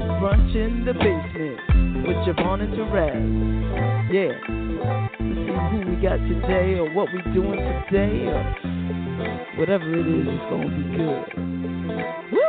Brunch in the basement with JaVonne and Terez. Yeah. Let's see who we got today or what we doing today or whatever it is, it's gonna be good. Woo!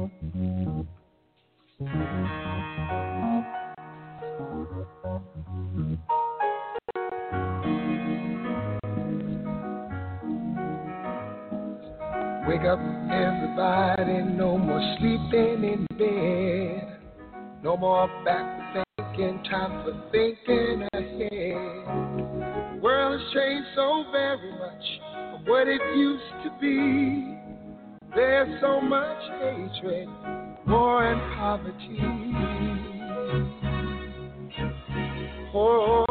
Wake up, everybody, no more sleeping in bed. No more back thinking, time for thinking ahead. The world has changed so very much from what it used to be. There's so much hatred, war, and poverty. Oh,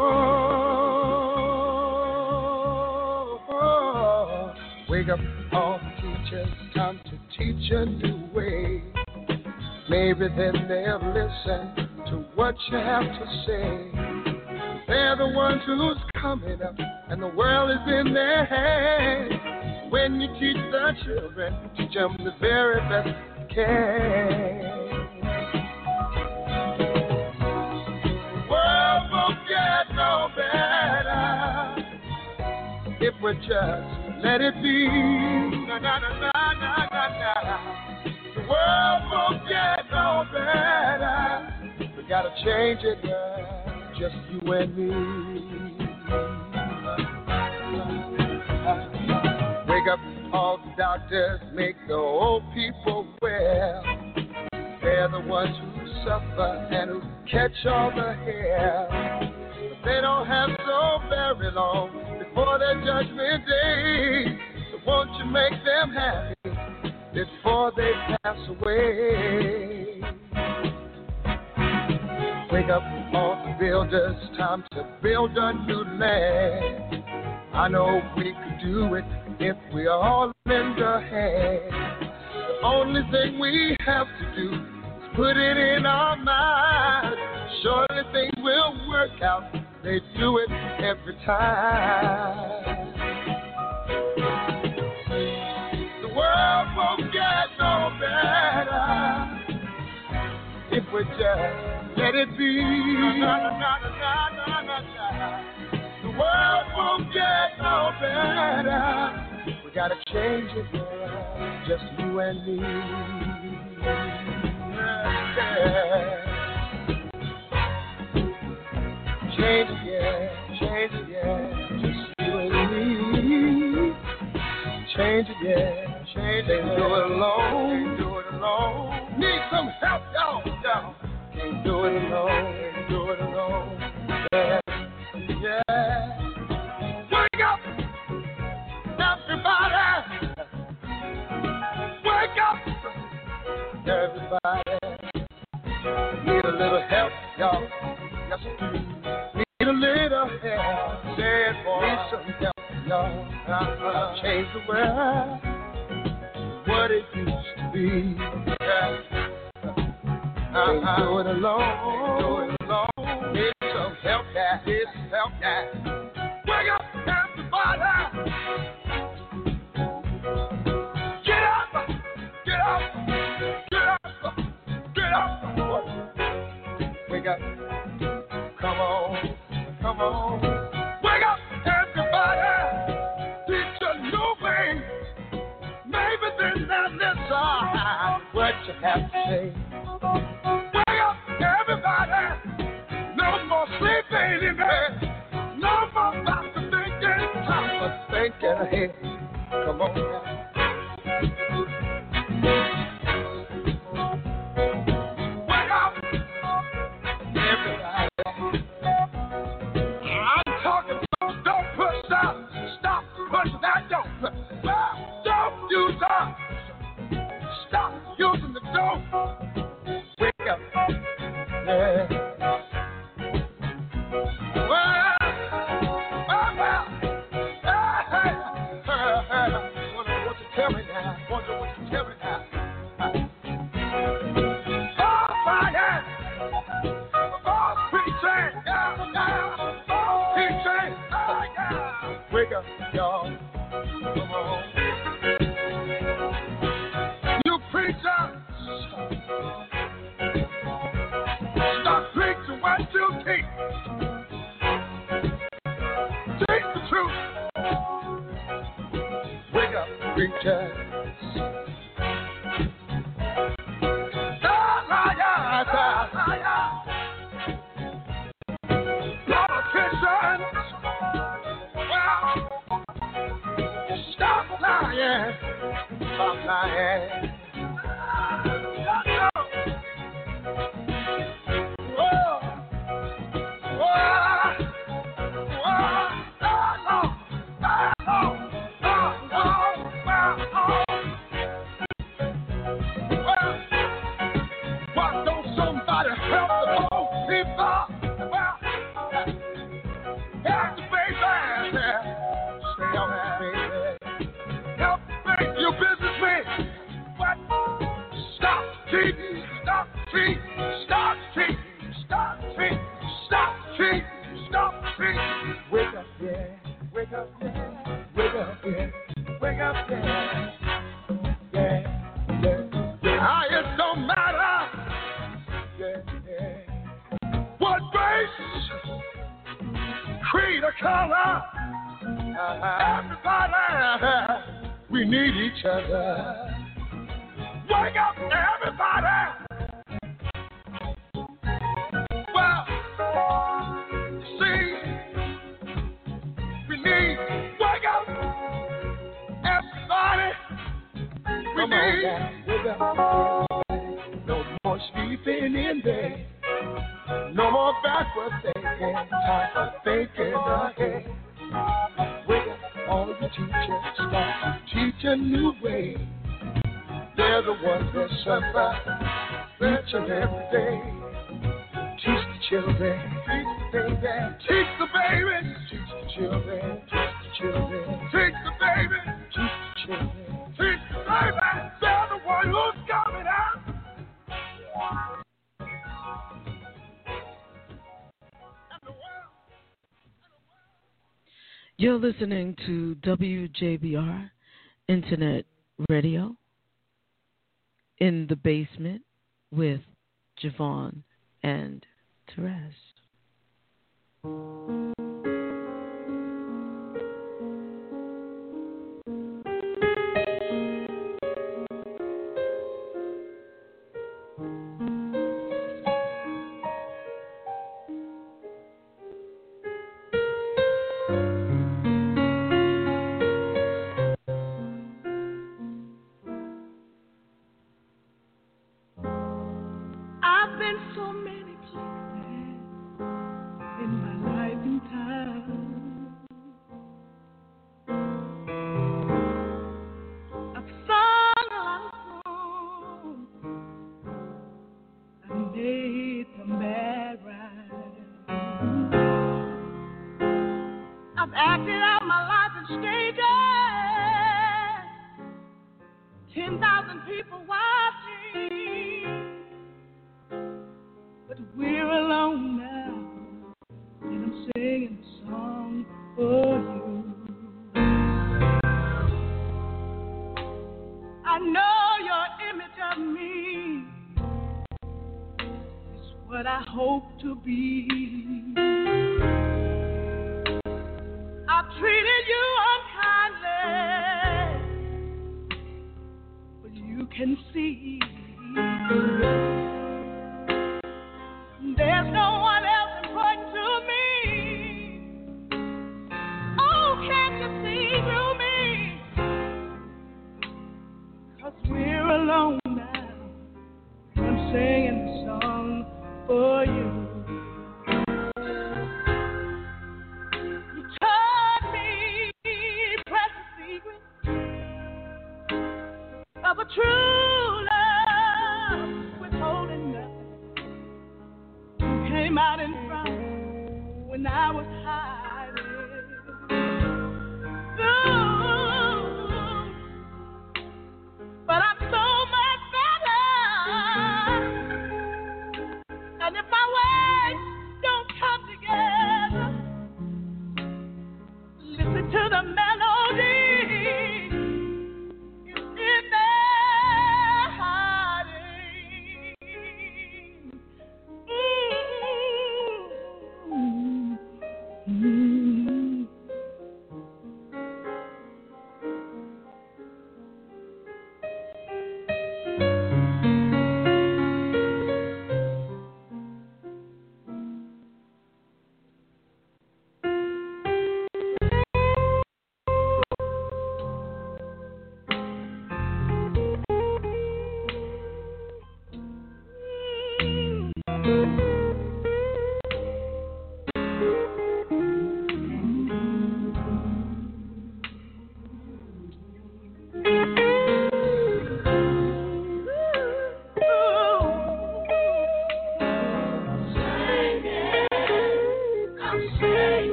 oh, oh. wake up, all teachers, time to teach a new way. Maybe then they'll listen to what you have to say. They're the ones who's coming up, and the world is in their hands. When you teach the children, teach them the very best you can. World won't get no better if we just let it be. Na na na na na na. The world won't get no better. We gotta change it, girl. Just you and me. Wake up, all the doctors, make the old people well. They're the ones who suffer and who catch all the hair. But they don't have so very long before their judgment day. So won't you make them happy before they pass away? Wake up, all the builders, time to build a new land. I know we could do it if we all lend a hand. The only thing we have to do is put it in our minds. Surely things will work out. They do it every time. The world won't get no better if we just let it be. The world won't get no better. We gotta change it, girl. Just you and me. Yeah. Change it, yeah. Change it, yeah. Just you and me. Change it, yeah. Change it. Can't do it alone. Can't do it alone. Need some help, y'all. y'all. Can't do it alone. Can't do it alone. Yeah. Yeah. Wake up, Everybody, wake up. Everybody, need a little help, y'all. Yes, need a little help. Said boy, need some help, y'all. Uh-huh. Change the world. What it used to be. Yeah. Uh-huh. Do it alone. Do alone. Need some help, guys. Need some help, guys. up. Come on, come on. Wake up, everybody. Teach a new way. Maybe then what you have to say. Wake up, everybody. No more sleeping in bed. No more to thinking, time for thinking ahead. Come on now.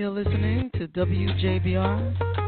You're listening to WJBR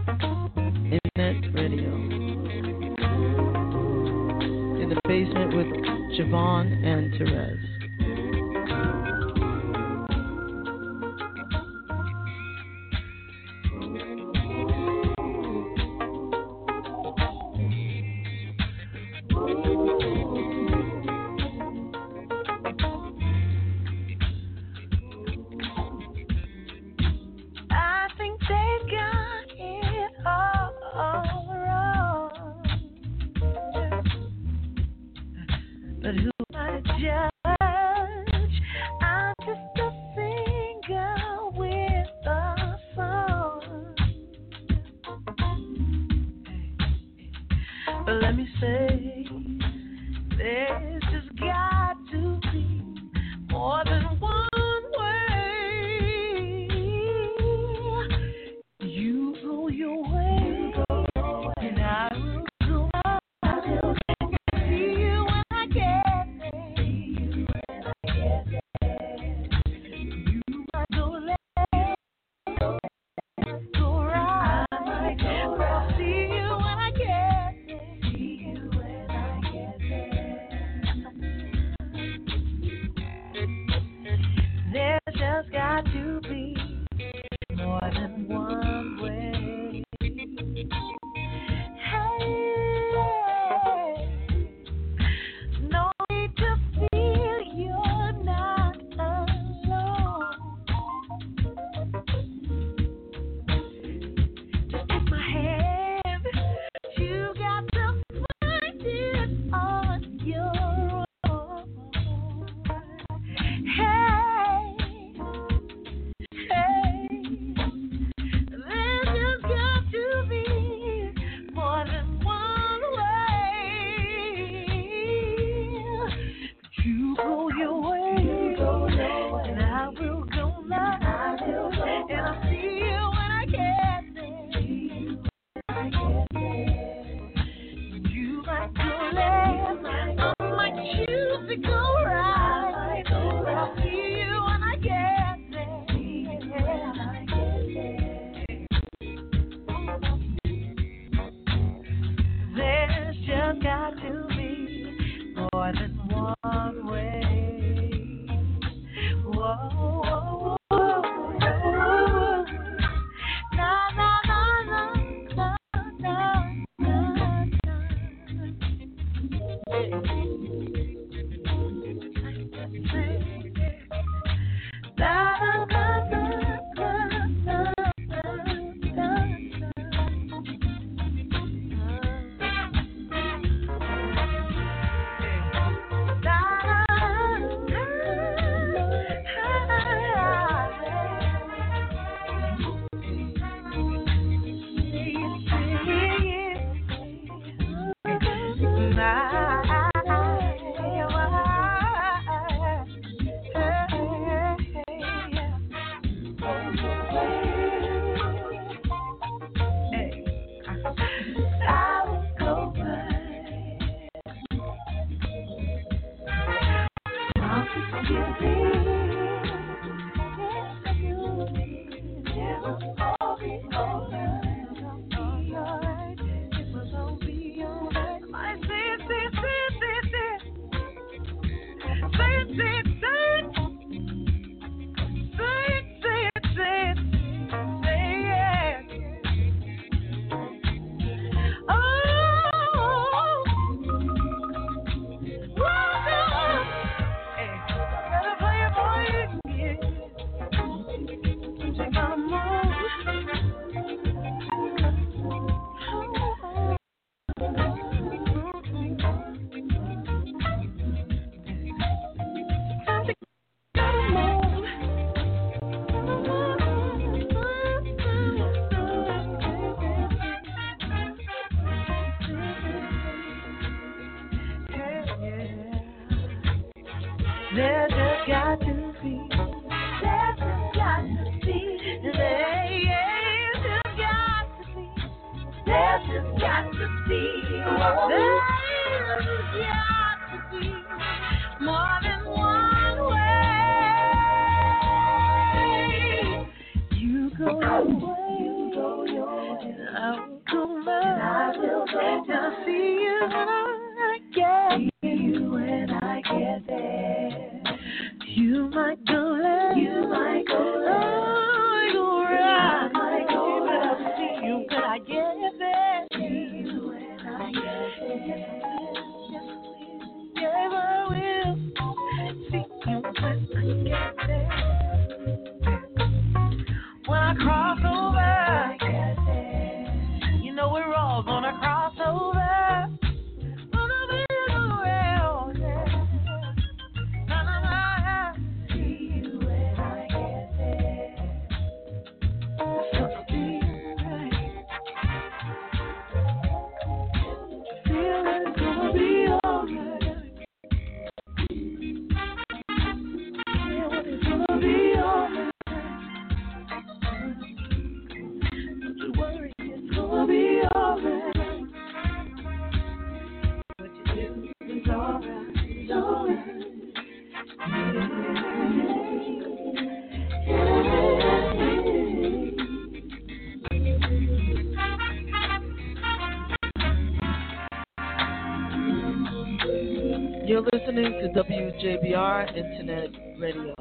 to WJBR Internet Radio.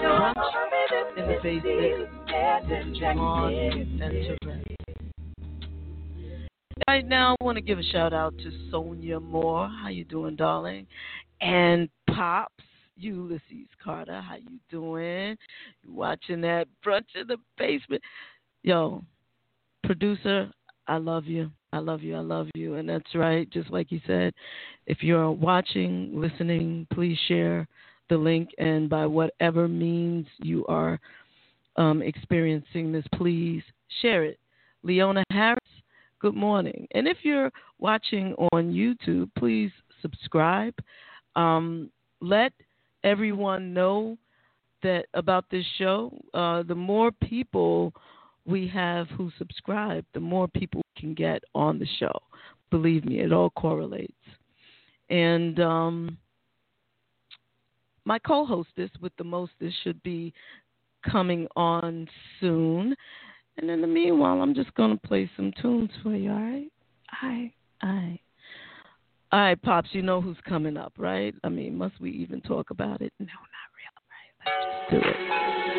Brunch in the basement with Jamon and Terrell. Right now, I want to give a shout out to Sonia Moore. How you doing, darling? And Pops Ulysses Carter. How you doing? You watching that brunch in the basement? Yo, producer, I love you. I love you. I love you. And that's right. Just like you said, if you're watching, listening, please share the link. And by whatever means you are um, experiencing this, please share it. Leona Harris, good morning. And if you're watching on YouTube, please subscribe. Um, let everyone know that about this show. Uh, the more people we have who subscribe, the more people we can get on the show. Believe me, it all correlates. And um, my co-hostess with the mostest should be coming on soon. And in the meanwhile, I'm just gonna play some tunes for you. All right, all right, all right. All right, pops. You know who's coming up, right? I mean, must we even talk about it? No, not really. Right? Let's just do it.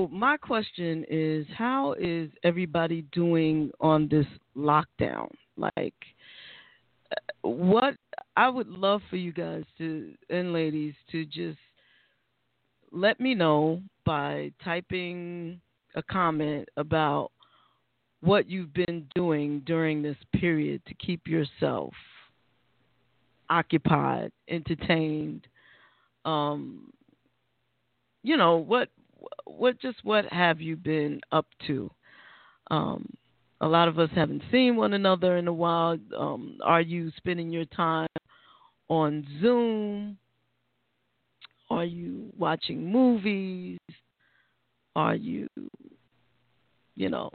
So my question is, how is everybody doing on this lockdown? Like, what I would love for you guys to and ladies to just let me know by typing a comment about what you've been doing during this period to keep yourself occupied, entertained. Um, you know what? What just what have you been up to? Um, a lot of us haven't seen one another in a while. Um, are you spending your time on Zoom? Are you watching movies? Are you, you know,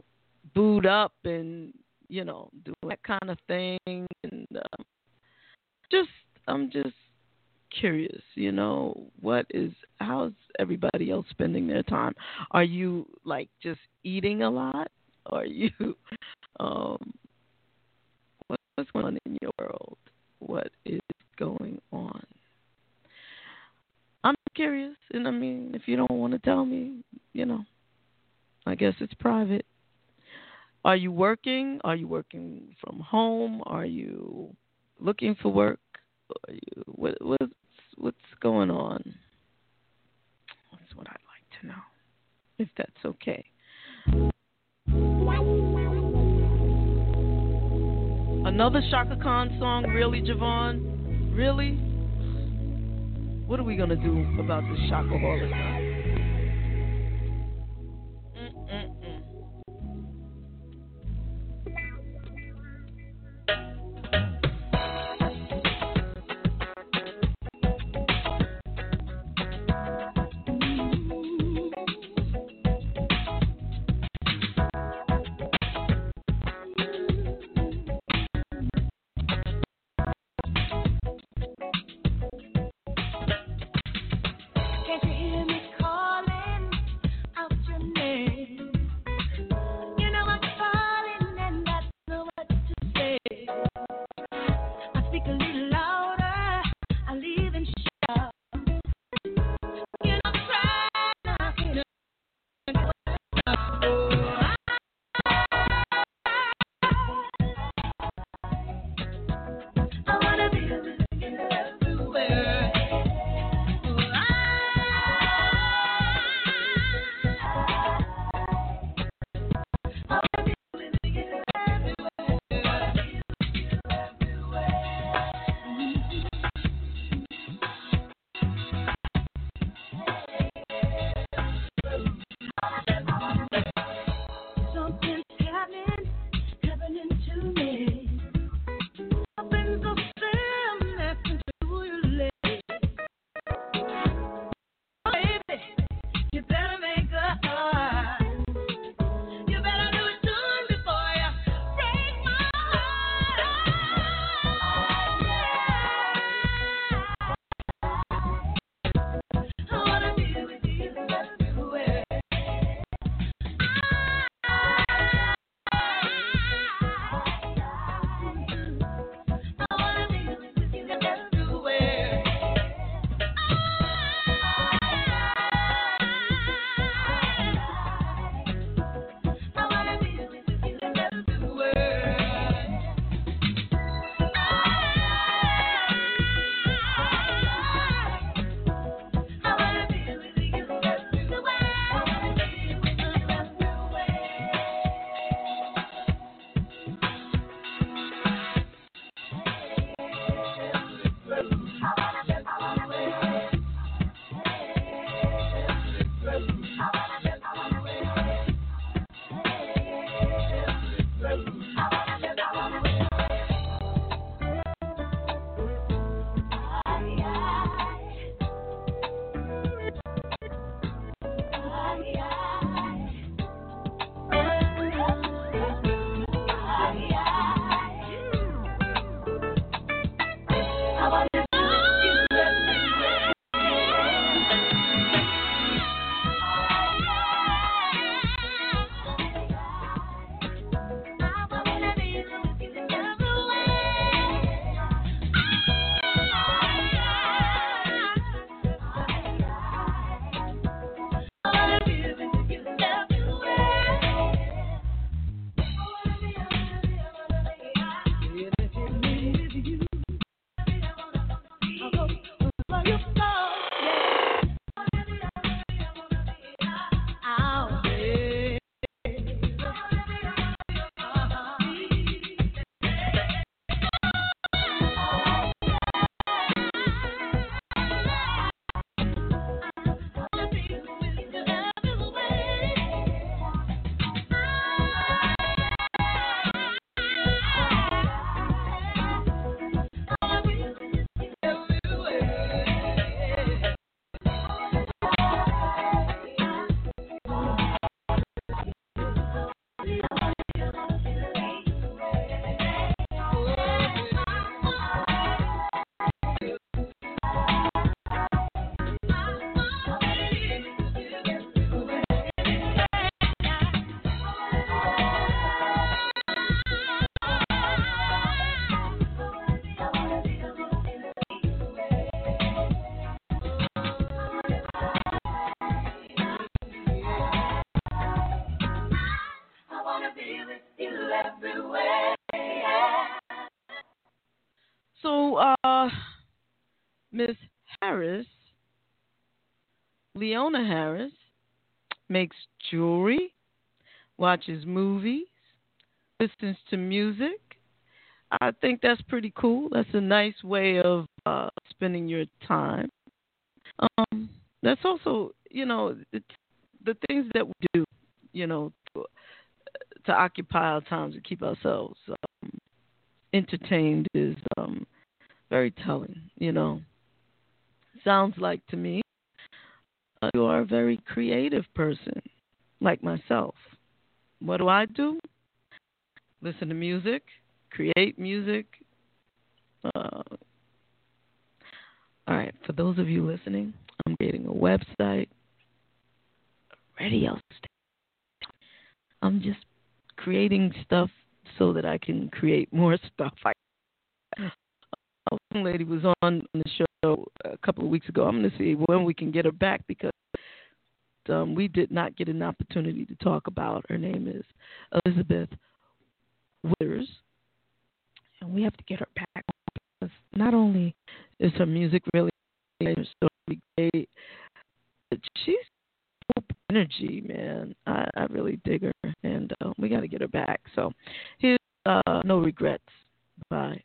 booed up and you know doing that kind of thing? And um, just, I'm just curious. You know, what is how's everybody else spending their time? Are you like just eating a lot? Are you, um, what's going on in your world? What is going on? I'm curious, and I mean, if you don't want to tell me, you know, I guess it's private. Are you working? Are you working from home? Are you looking for work? What, what's what's going on? That's what I'd like to know, if that's okay. Another Chaka Khan song, really, JaVonne? Really? What are we gonna do about this Chakaholic? Mm-mm-mm. Leona Harris makes jewelry, watches movies, listens to music. I think that's pretty cool. That's a nice way of uh, spending your time. Um, that's also, you know, the things that we do, you know, to, to occupy our time to keep ourselves um, entertained is um, very telling. You know, sounds like to me uh, you are a very creative person, like myself. What do I do? Listen to music, create music. Uh, all right, for those of you listening, I'm creating a website, a radio station. I'm just creating stuff so that I can create more stuff. I, a young lady was on couple of weeks ago. I'm going to see when we can get her back because um, we did not get an opportunity to talk about. Her name is Elizabeth Withers, and we have to get her back because not only is her music really great, but she's energy, man. I, I really dig her, and uh, we got to get her back. So here's uh, No Regrets by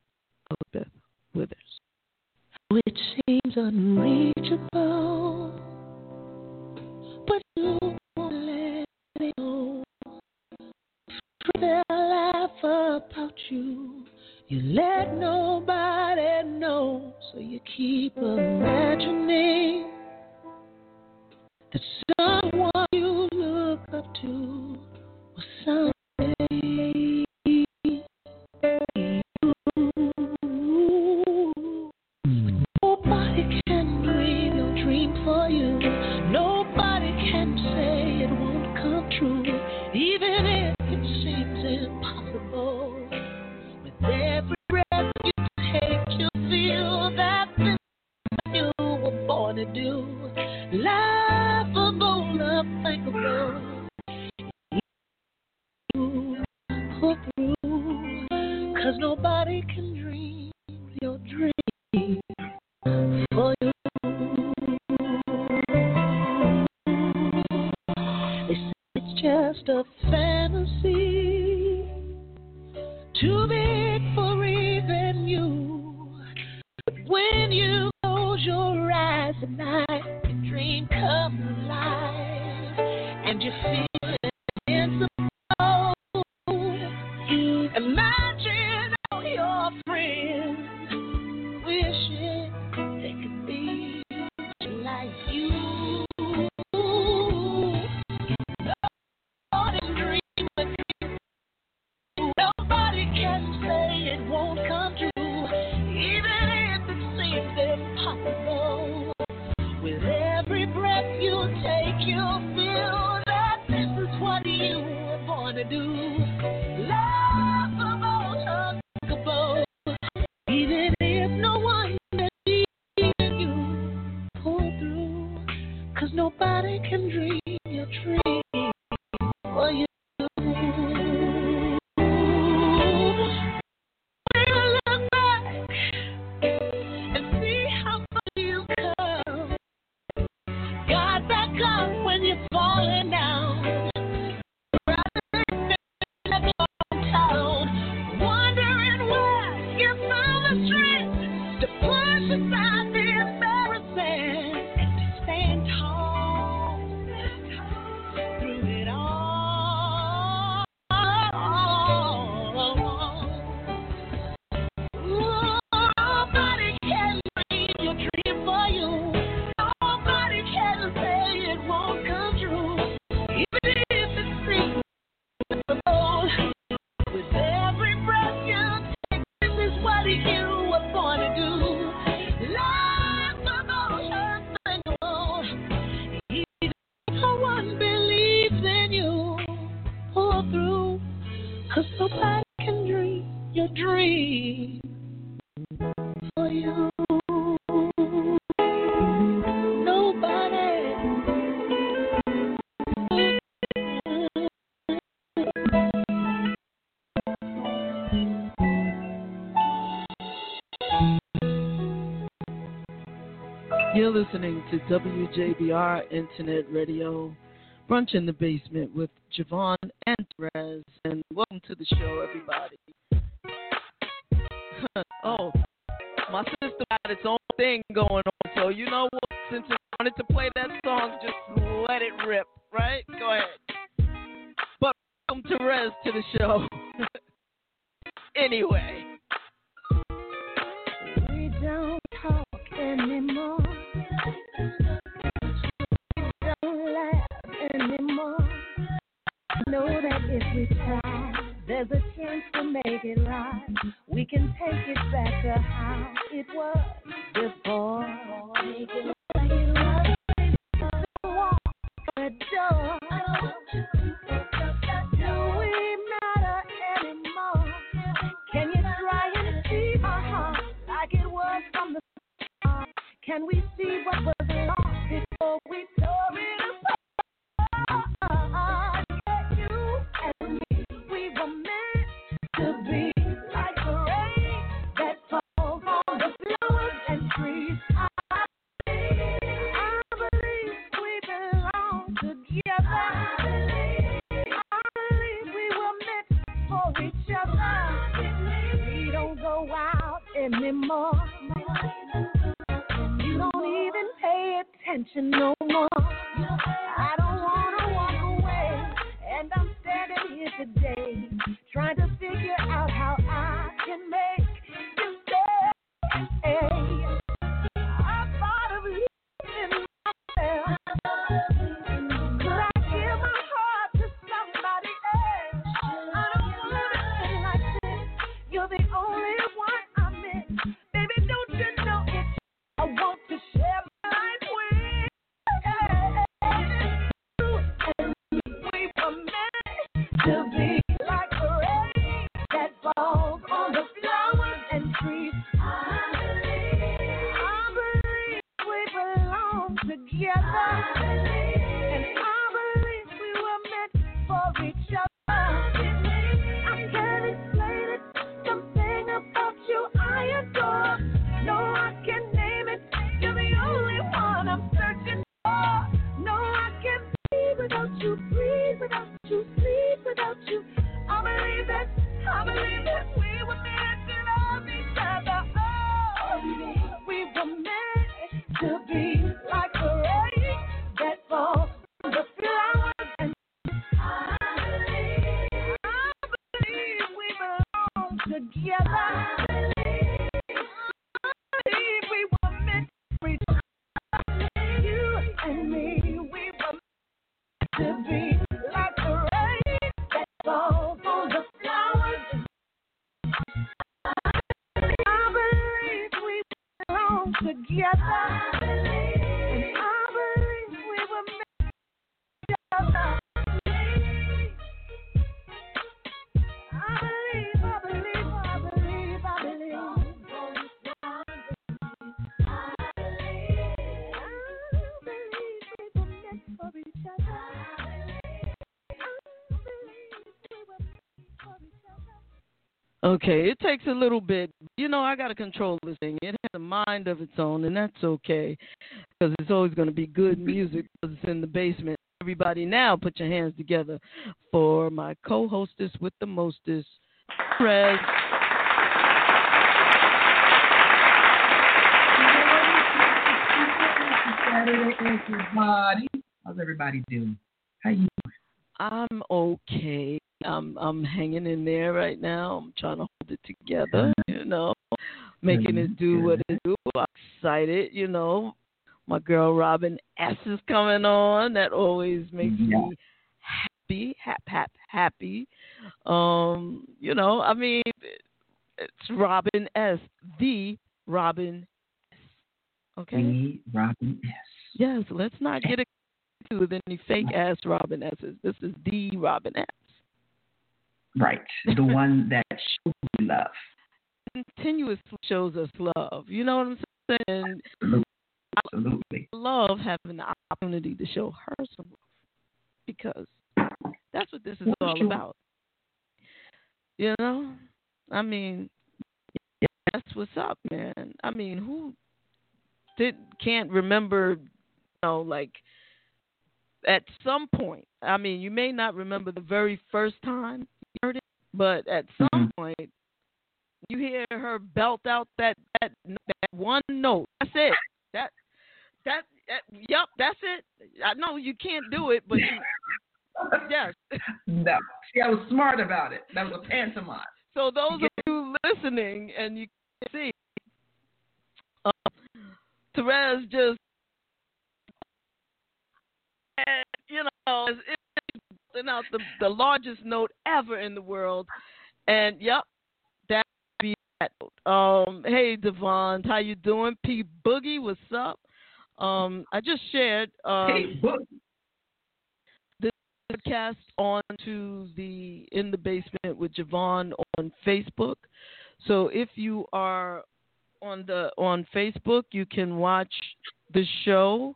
WJBR Internet Radio, Brunch in the Basement with JaVonne and Terez, and welcome to the show, everybody. No more. I don't Okay, it takes a little bit. You know, I got to control this thing. It has a mind of its own, and that's okay because it's always going to be good music because it's in the basement. Everybody, now put your hands together for my co hostess with the mostest, Rez. Saturday, everybody. How's everybody doing? How you doing? I'm okay. I'm I'm hanging in there right now. I'm trying to hold it together, mm-hmm. you know, making it do mm-hmm. what it do. I'm excited, you know. My girl Robin S is coming on. That always makes Yeah. me happy, hap hap happy. Um, you know, I mean, it's Robin S, the Robin S. Okay. The Robin S. Yes, let's not get it with any fake ass Robin S's. This is the Robin S. Right. The one that shows you love. Continuously shows us love. You know what I'm saying? Absolutely. Absolutely. I love having the opportunity to show her some love because that's what this is all about. You know, I mean, that's what's up, man. I mean, who did can't remember, you know, like at some point. I mean, you may not remember the very first time you heard it, but at some Mm-hmm. point you hear her belt out that that that one note. That's it. That that, that yep, that's it. I know you can't do it, but you, yes. No. See, I was smart about it. That was a pantomime. So those of you listening and you can see, uh, Terez just, and, you know, is is out the, the largest note ever in the world. And, yep, that be that note. Um, hey, Devon, how you doing? P. Boogie, what's up? Um, I just shared um, Hey, this podcast onto the In the Basement with JaVonne on Facebook. So if you are on the on Facebook, you can watch the show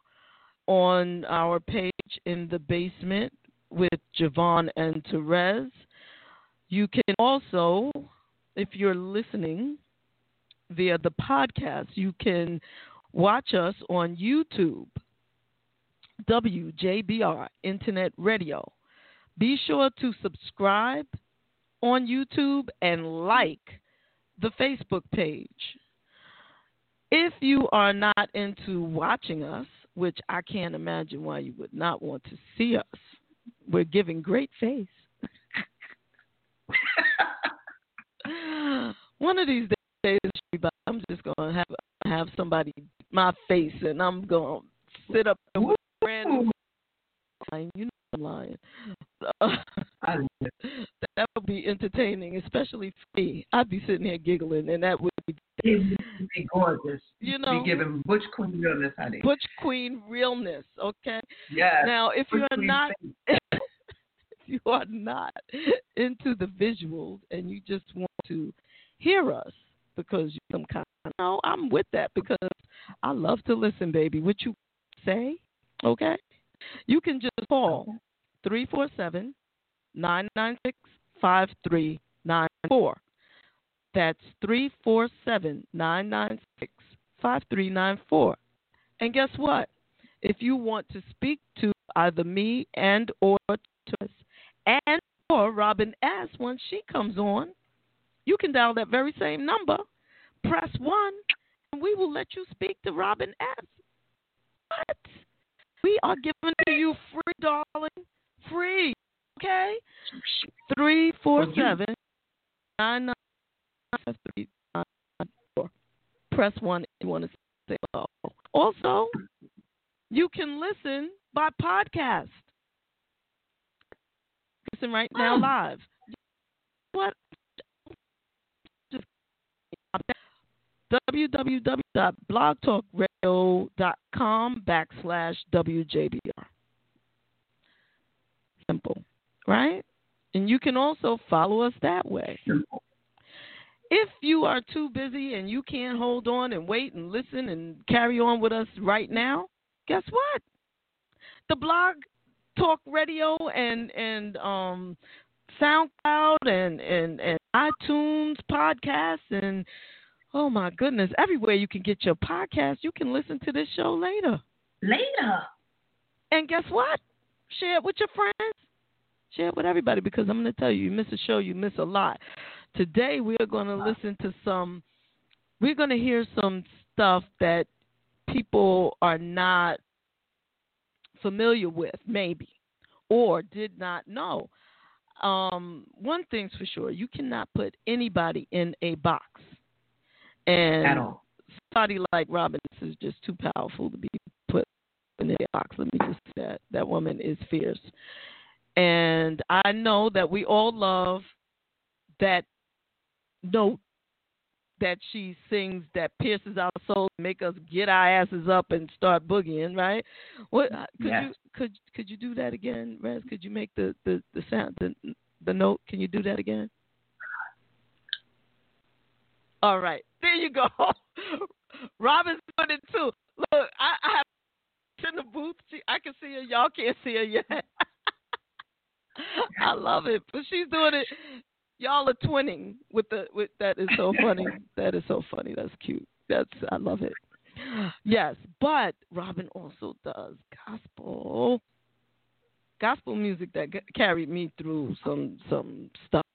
on our page in the basement with JaVonne and Terez. You can also, if you're listening via the podcast, you can watch us on YouTube. WJBR Internet Radio. Be sure to subscribe on YouTube and like the Facebook page. If you are not into watching us, which I can't imagine why you would not want to see us, we're giving great face. One of these days, I'm just gonna have have somebody my face, and I'm gonna sit up there with a lying. You know I'm lying. That would be entertaining, especially for me. I'd be sitting here giggling, and that would be It would be gorgeous. You know. be giving Butch Queen realness, honey. Butch Queen realness. Okay. Yes. Now, if Butch you are Queen not, if you are not into the visuals and you just want to hear us because you're some kind, Of, no, I'm with that because I love to listen, baby. What you say, okay? You can just call 347 996 5394. That's 347 996 5394. And guess what? If you want to speak to either me and or Tess and or Robin S when she comes on, you can dial that very same number, press one, and we will let you speak to Robin S. What? We are giving to you free, darling. Free. Okay? Three four seven nine nine five three nine four. Press one if you want to say hello. Also, you can listen by podcast. Listen right now hmm. live. What? Www.blogtalkradio.com backslash WJBR. Simple, right? And you can also follow us that way. If you are too busy and you can't hold on and wait and listen and carry on with us right now, guess what? The blog talk radio and and um SoundCloud and and and iTunes podcasts and oh my goodness, everywhere you can get your podcast, you can listen to this show later. Later. And guess what? Share it with your friends. Share it with everybody because I'm going to tell you, you miss a show, you miss a lot. Today we are going to listen to some. We're going to hear some stuff that people are not familiar with, maybe, or did not know. Um, one thing's for sure: you cannot put anybody in a box. And At all. somebody like Robin is just too powerful to be put in a box. Let me just say that that woman is fierce, and I know that we all love that note that she sings that pierces our soul, make us get our asses up and start boogieing. Right? What uh, could Yes. you could could you do that again, Rez? Could you make the the the sound the the note? Can you do that again? All right, there you go. Robin's doing it too. Look, I, I have in the booth. She, I can see her. Y'all can't see her yet. I love it, but she's doing it. Y'all are twinning with the with. That is so funny. that is so funny. That's cute. That's I love it. yes, but Robin also does gospel, gospel music that g- carried me through some some stuff,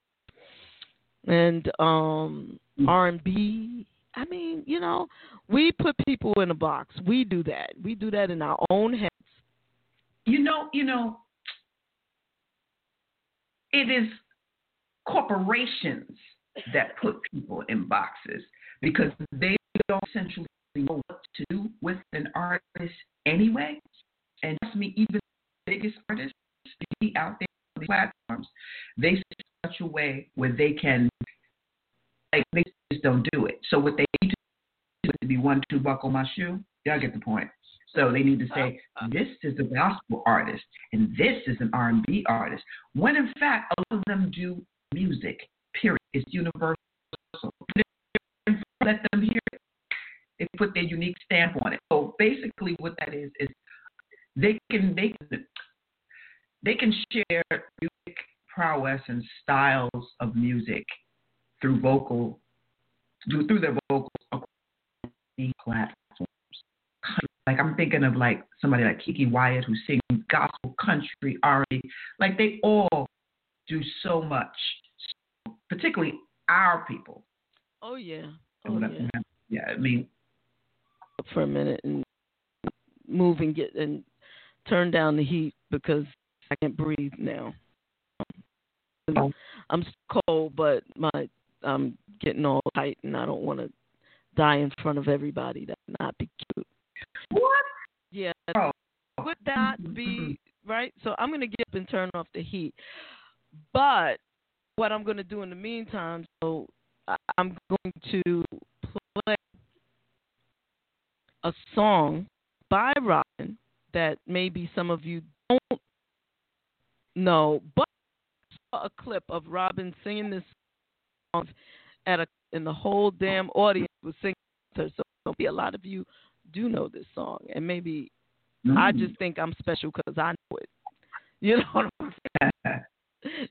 and um R and B. I mean, you know, we put people in a box. We do that. We do that in our own heads. You know, you know, it is corporations that put people in boxes because they don't essentially know what to do with an artist anyway. And trust me, even the biggest artists be out there on the platforms, they see such a way where they can like they just don't do it. So what they need to do is to be one, two, buckle my shoe. Y'all get the point. So they need to say this is a gospel artist and this is an R&B artist. When in fact a lot of them do music. Period. It's universal. Let them hear it. They put their unique stamp on it. So basically, what that is is they can they can they can share music prowess and styles of music through vocal through, their vocals platforms. Like I'm thinking of like somebody like Kiki Wyatt who sings gospel, country, R&B. Like they all do so much, particularly our people. Oh yeah. Oh yeah. Yeah, I mean, for a minute and move and get and turn down the heat because I can't breathe now. Oh. I'm cold, but my I'm getting all tight, and I don't want to die in front of everybody. That would not be cute. What? Yeah. Oh. Would that be right? So I'm gonna get up and turn off the heat. But what I'm gonna do in the meantime, so I'm going to play a song by Robin that maybe some of you don't know, but I saw a clip of Robin singing this song at a and the whole damn audience was singing her. So maybe a lot of you do know this song, and maybe I mm. just think I'm special because I know it. You know what I'm saying?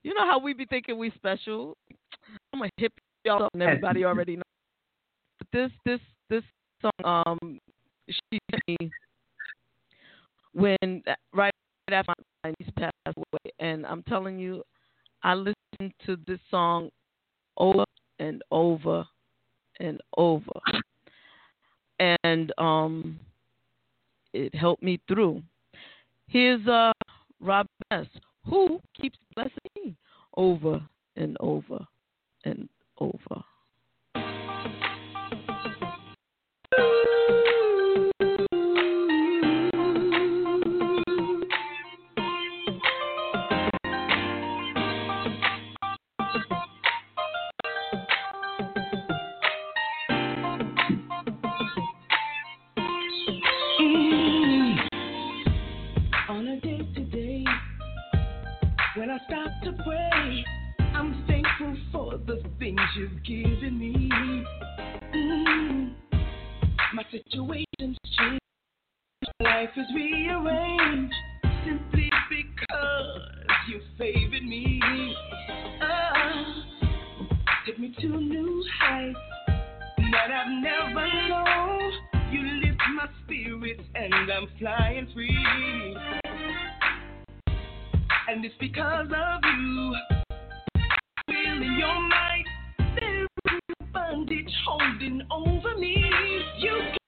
You know how we be thinking we special. I'm a hip y'all up and everybody already knows. But this this this song um she sent me when right after my niece passed away, and I'm telling you, I listened to this song over and over and over, and um, it helped me through. Here's uh Rob S, who keeps blessing over and over and over. Things you've given me. Mm. My situation's changed, my life is rearranged simply because you favored me. Take me to new heights that I've never known. You lift my spirits and I'm flying free. And it's because of you. Feeling your might, bondage holding over me. You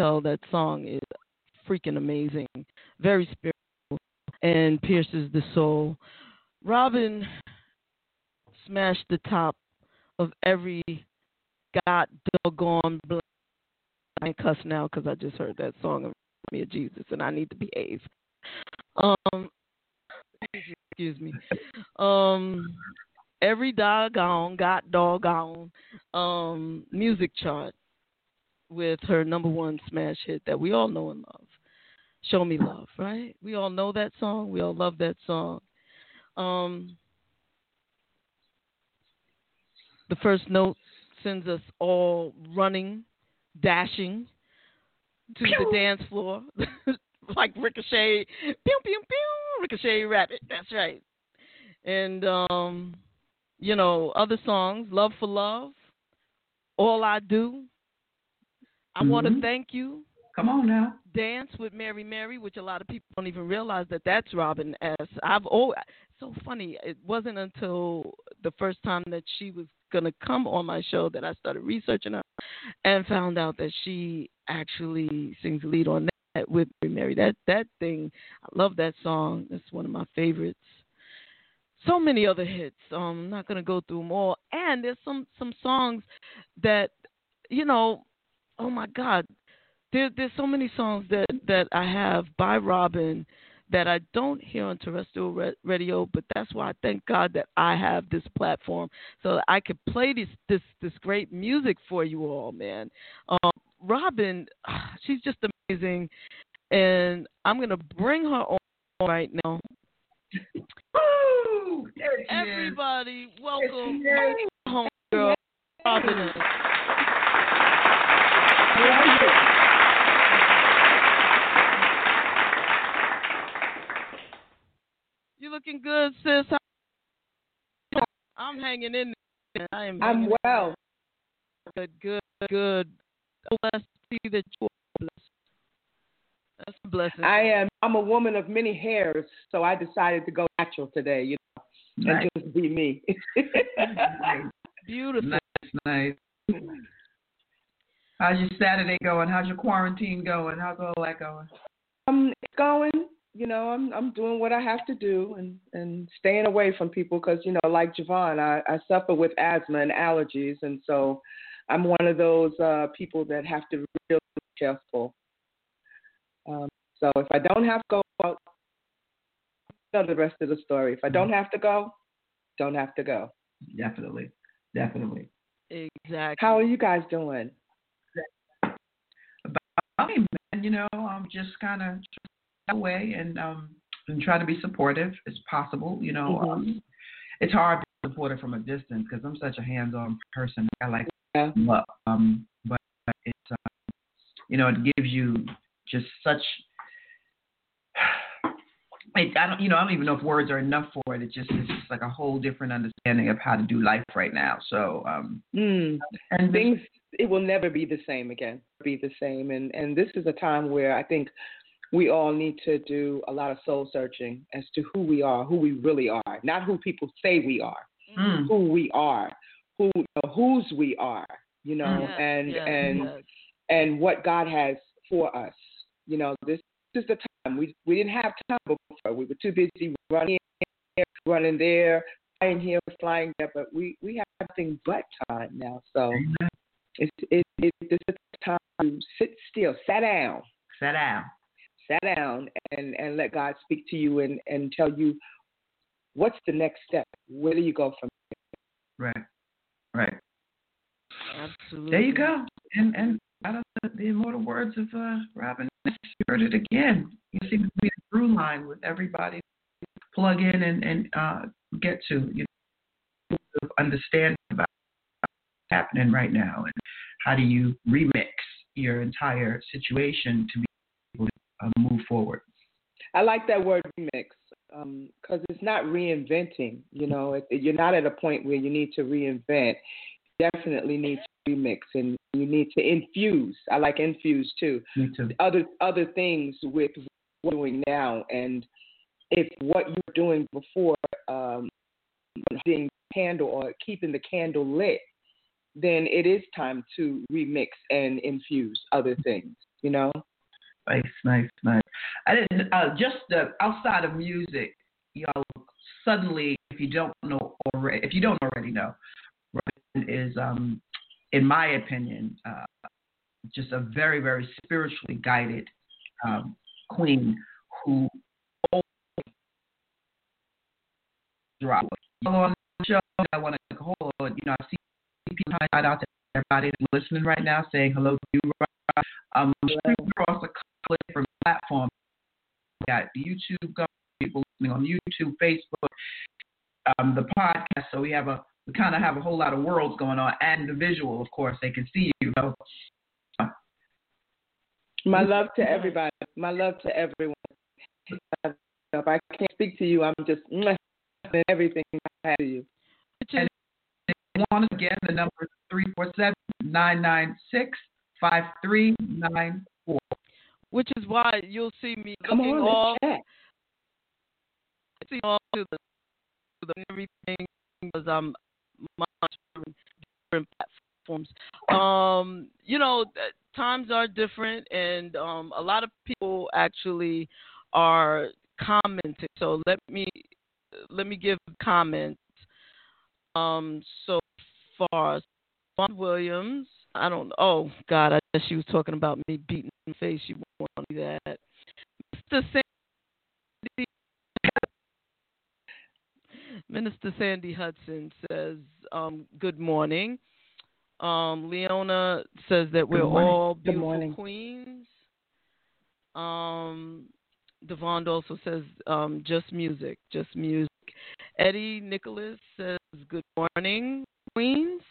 tell that song is freaking amazing, very spiritual, and pierces the soul. Robin smashed the top of every god doggone bl- I cuss now because I just heard that song of me of Jesus and I need to behave. Um, excuse me. Um, every doggone, got doggone, um, music chart with her number one smash hit that we all know and love. Show Me Love, right? We all know that song. We all love that song. Um, the first note sends us all running, dashing to the dance floor like Ricochet, pew pew pew, Ricochet Rabbit. That's right. And um, you know, other songs, Love for Love, All I Do. I want to thank you. Come on now. Dance with Mary Mary, which a lot of people don't even realize that that's Robin S. I've oh, so funny. It wasn't until the first time that she was gonna come on my show that I started researching her and found out that she actually sings lead on that with Mary Mary. That that thing, I love that song. That's one of my favorites. So many other hits. Um, I'm not gonna go through them all. And there's some some songs that, you know, oh my God, there, there's so many songs that that I have by Robin that I don't hear on terrestrial radio, but that's why I thank God that I have this platform so that I could play this this this great music for you all, man. Um, Robin, she's just amazing, and I'm gonna bring her on right now. Woo! Everybody, welcome home girl, Robin. You looking good, sis? I'm hanging in there. I am. I'm hanging well. there. Good, good, good. Blessed to see that you are blessed. That's a blessing. I am. I'm a woman of many hairs, so I decided to go natural today. You know, Nice. and just be me. Beautiful. Nice, nice. How's your Saturday going? How's your quarantine going? How's all that going? um, it's going. You know, I'm I'm doing what I have to do and and staying away from people because you know, like JaVonne, I I suffer with asthma and allergies, and so I'm one of those uh people that have to really be careful. Um, so if I don't have to go out, know the rest of the story. If I don't have to go, don't have to go. Definitely, definitely. Exactly. How are you guys doing? I mean, man, you know, I'm just kind of away and um and try to be supportive as possible. You know, Mhm. um, it's hard to be supportive from a distance because I'm such a hands-on person. I like Yeah. love, um, but it's um, you know, it gives you just such. I, I don't, you know, I don't even know if words are enough for it. It just it's just like a whole different understanding of how to do life right now. So, um, Mm. and things it will never be the same again be the same and and this is a time where i think we all need to do a lot of soul searching as to who we are who we really are not who people say we are Mm. who we are who you know, whose we are you know Yes, and yes, and yes. and what god has for us you know this is the time we we didn't have time before we were too busy running here, running there flying here flying there but we we have nothing but time now so it's it, it, it's a time to sit still, sit down, sit down. Sit down, and and let God speak to you and and tell you what's the next step. Where do you go from? Right, right. Absolutely. There you go. And and out of the, the immortal words of uh, Robin, you heard it again. You seem to be a through line with everybody. Plug in and, and uh, get to you know, understand about what's happening right now and how do you remix your entire situation to be able to move forward. I like that word remix because um, it's not reinventing. You know, it, you're not at a point where you need to reinvent. You definitely need to remix, and you need to infuse. I like infuse too. Me too. Other other things with what you're doing now, and if what you're doing before um, being candle or keeping the candle lit, then it is time to remix and infuse other things. You know. Nice, nice, nice. I uh, just uh, outside of music, y'all. Suddenly, if you don't know already, if you don't already know, Robin is, um, in my opinion, uh, just a very, very spiritually guided um, queen who drop on the show. I want to hold. You know, I see people shout out to everybody listening right now, saying hello to you. Um, across a couple of different platforms. We got YouTube people listening on YouTube, Facebook, um, the podcast. So we have a we kind of have a whole lot of worlds going on, and the visual, of course, they can see you. So, my love to everybody. My love to everyone. If I can't speak to you, I'm just everything I have to you. And once again, the number is 347 996 5394. Which is why you'll see me Come looking on, all, see all to the, to the everything because I'm monitoring different platforms. Um, you know, times are different, and um, a lot of people actually are commenting. So let me let me give comments. Um, so far, Vaughn Williams. I don't. Oh God, I guess she was talking about me beating the face. She wanted me that. Mr. Sandy, Minister Sandy Hudson says, um, "Good morning." Um, Leona says that we're all beautiful queens. Um, Devon also says, um, "Just music, just music." Eddie Nicholas says, "Good morning, queens."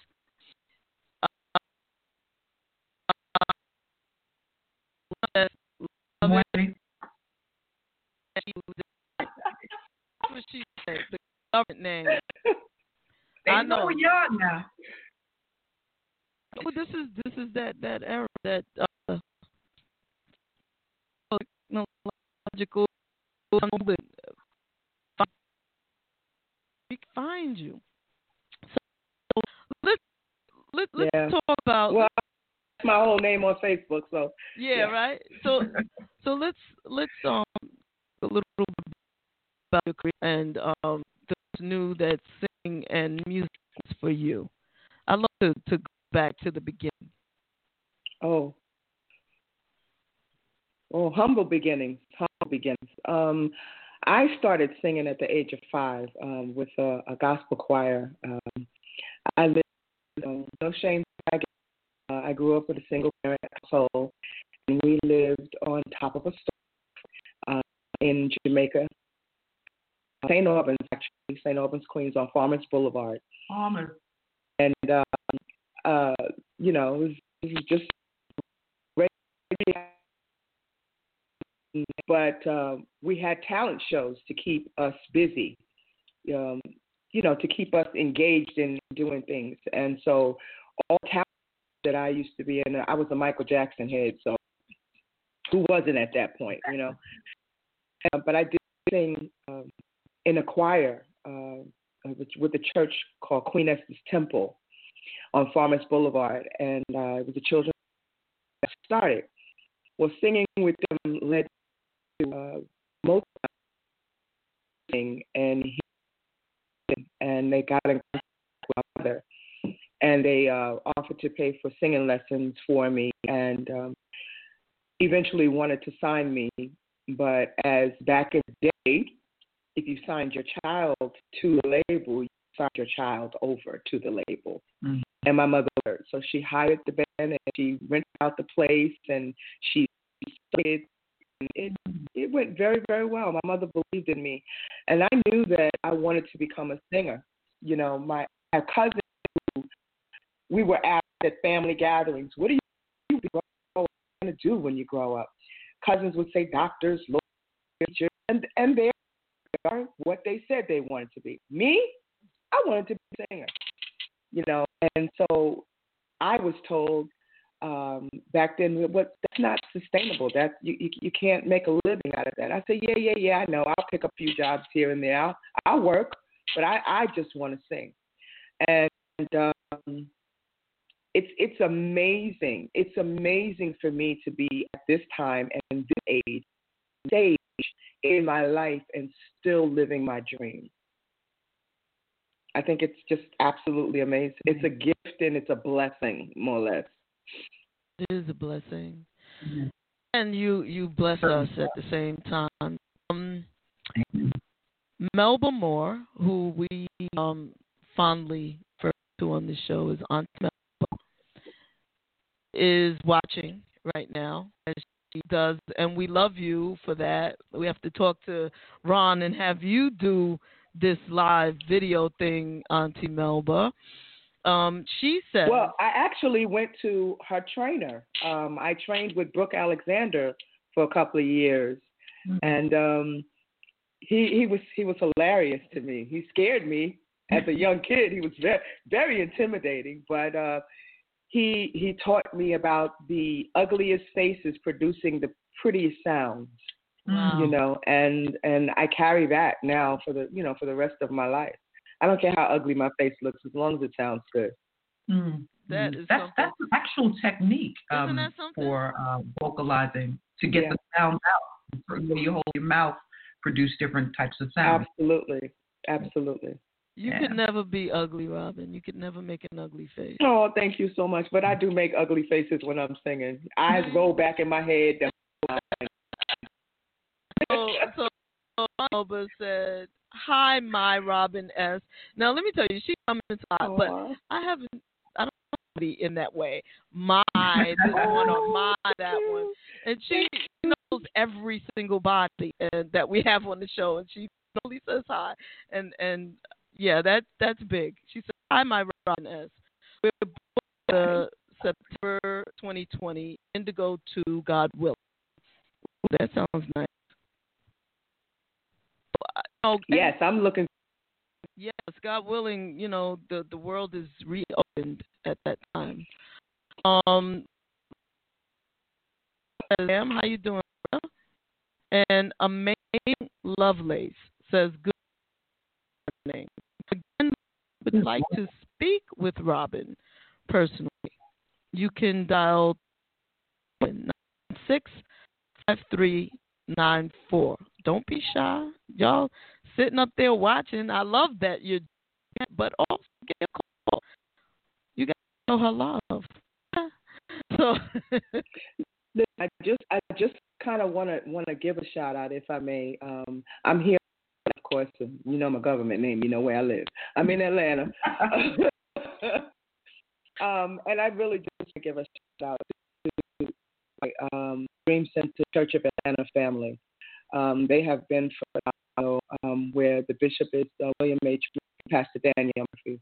Morning. what she said. The government name. They I know know. y'all now. Well, this is this is that that era that uh, technological. We find you. So let's let, let's Yeah. talk about Well, that's my whole name on Facebook, so yeah, yeah. right. So so let's let's um a little bit about your career and um those new that sing and music is for you. I'd love to to go back to the beginning. Oh. Oh, humble beginnings. Humble beginnings. Um, I started singing at the age of five um, with a, a gospel choir. Um, I lived, um, no shame, I. uh, I grew up with a single parent household, and we lived on top of a stove uh, in Jamaica, St. Albans, actually, St. Albans, Queens, on Farmers Boulevard. Farmers. And, um, uh, you know, it was, it was just but uh, we had talent shows to keep us busy, um, you know, to keep us engaged in doing things. And so, all talent that I used to be in, I was a Michael Jackson head, so who wasn't at that point, you know? Uh, but I did sing um, in a choir uh, with, with a church called Queen Esther's Temple on Farmers Boulevard, and uh, it was a children's that started. Well, singing with them led to uh, most and he, and they got in contact with my mother, and they uh, offered to pay for singing lessons for me, and um, eventually wanted to sign me. But as back in the day, if you signed your child to the label, you signed your child over to the label. Mhm. And my mother, so she hired the band and she rented out the place and she started it it went very very well. My mother believed in me, and I knew that I wanted to become a singer. You know, my my cousin, we were asked at family gatherings, "What do you going to do when you grow up?" Cousins would say doctors, lawyers, and and they are what they said they wanted to be. Me, I wanted to be a singer. You know, and so I was told um, back then, what that's not sustainable. That you, you you can't make a living out of that. I said, yeah, yeah, yeah. I know. I'll pick a few jobs here and there. I'll, I'll work, but I I just want to sing, and um, it's it's amazing. It's amazing for me to be at this time and this age, stage in my life, and still living my dream. I think it's just absolutely amazing. It's a gift and it's a blessing, more or less. It is a blessing, mm-hmm. and you you bless us at the same time. Um, Melba Moore, who we um, fondly refer to on the show, is Aunt Melba, is watching right now as she does, and we love you for that. We have to talk to Ron and have you do this live video thing, Auntie Melba. Um, she said. Well, I actually went to her trainer. Um, I trained with Brooke Alexander for a couple of years, mm-hmm. and um, he he was he was hilarious to me. He scared me as a young kid. He was very very intimidating, but uh, he he taught me about the ugliest faces producing the prettiest sounds. Wow. You know, and and I carry that now for the you know for the rest of my life. I don't care how ugly my face looks as long as it sounds good. Mm. That is that's that's an actual technique um, for uh, vocalizing to get yeah. the sound out. When you hold your mouth, produce different types of sounds. Absolutely, absolutely. You yeah. could never be ugly, Robin. You could never make an ugly face. Oh, thank you so much. But I do make ugly faces when I'm singing. Eyes roll mm. back in my head. so, so Melba said, "Hi, my Robin S." Now let me tell you, she comments a lot, but I haven't. I don't know in that way. My this one or my that one, and she knows every single body and, that we have on the show, and she only says hi. And and yeah, that that's big. She said, "Hi, my Robin S." We're the September 2020 Indigo to God Will. That sounds nice. Oh, yes, I'm looking. Yes, God willing, you know the the world is reopened at that time. Um, Sam, how you doing? And Amazing Lovelace says, "Good morning. Would like to speak with Robin personally. You can dial six five three nine four. Don't be shy, y'all. Sitting up there watching. I love that you're, but also get a call. You got to know her love. so. I just, I just kind of want to want to give a shout out, if I may. Um, I'm here, course. You know my government name. You know where I live. I'm in Atlanta. um, and I really just want to give a shout out to my um, Dream Center Church of Atlanta family. Um, they have been phenomenal, um, where the bishop is uh, William H. Pastor Daniel Murphy,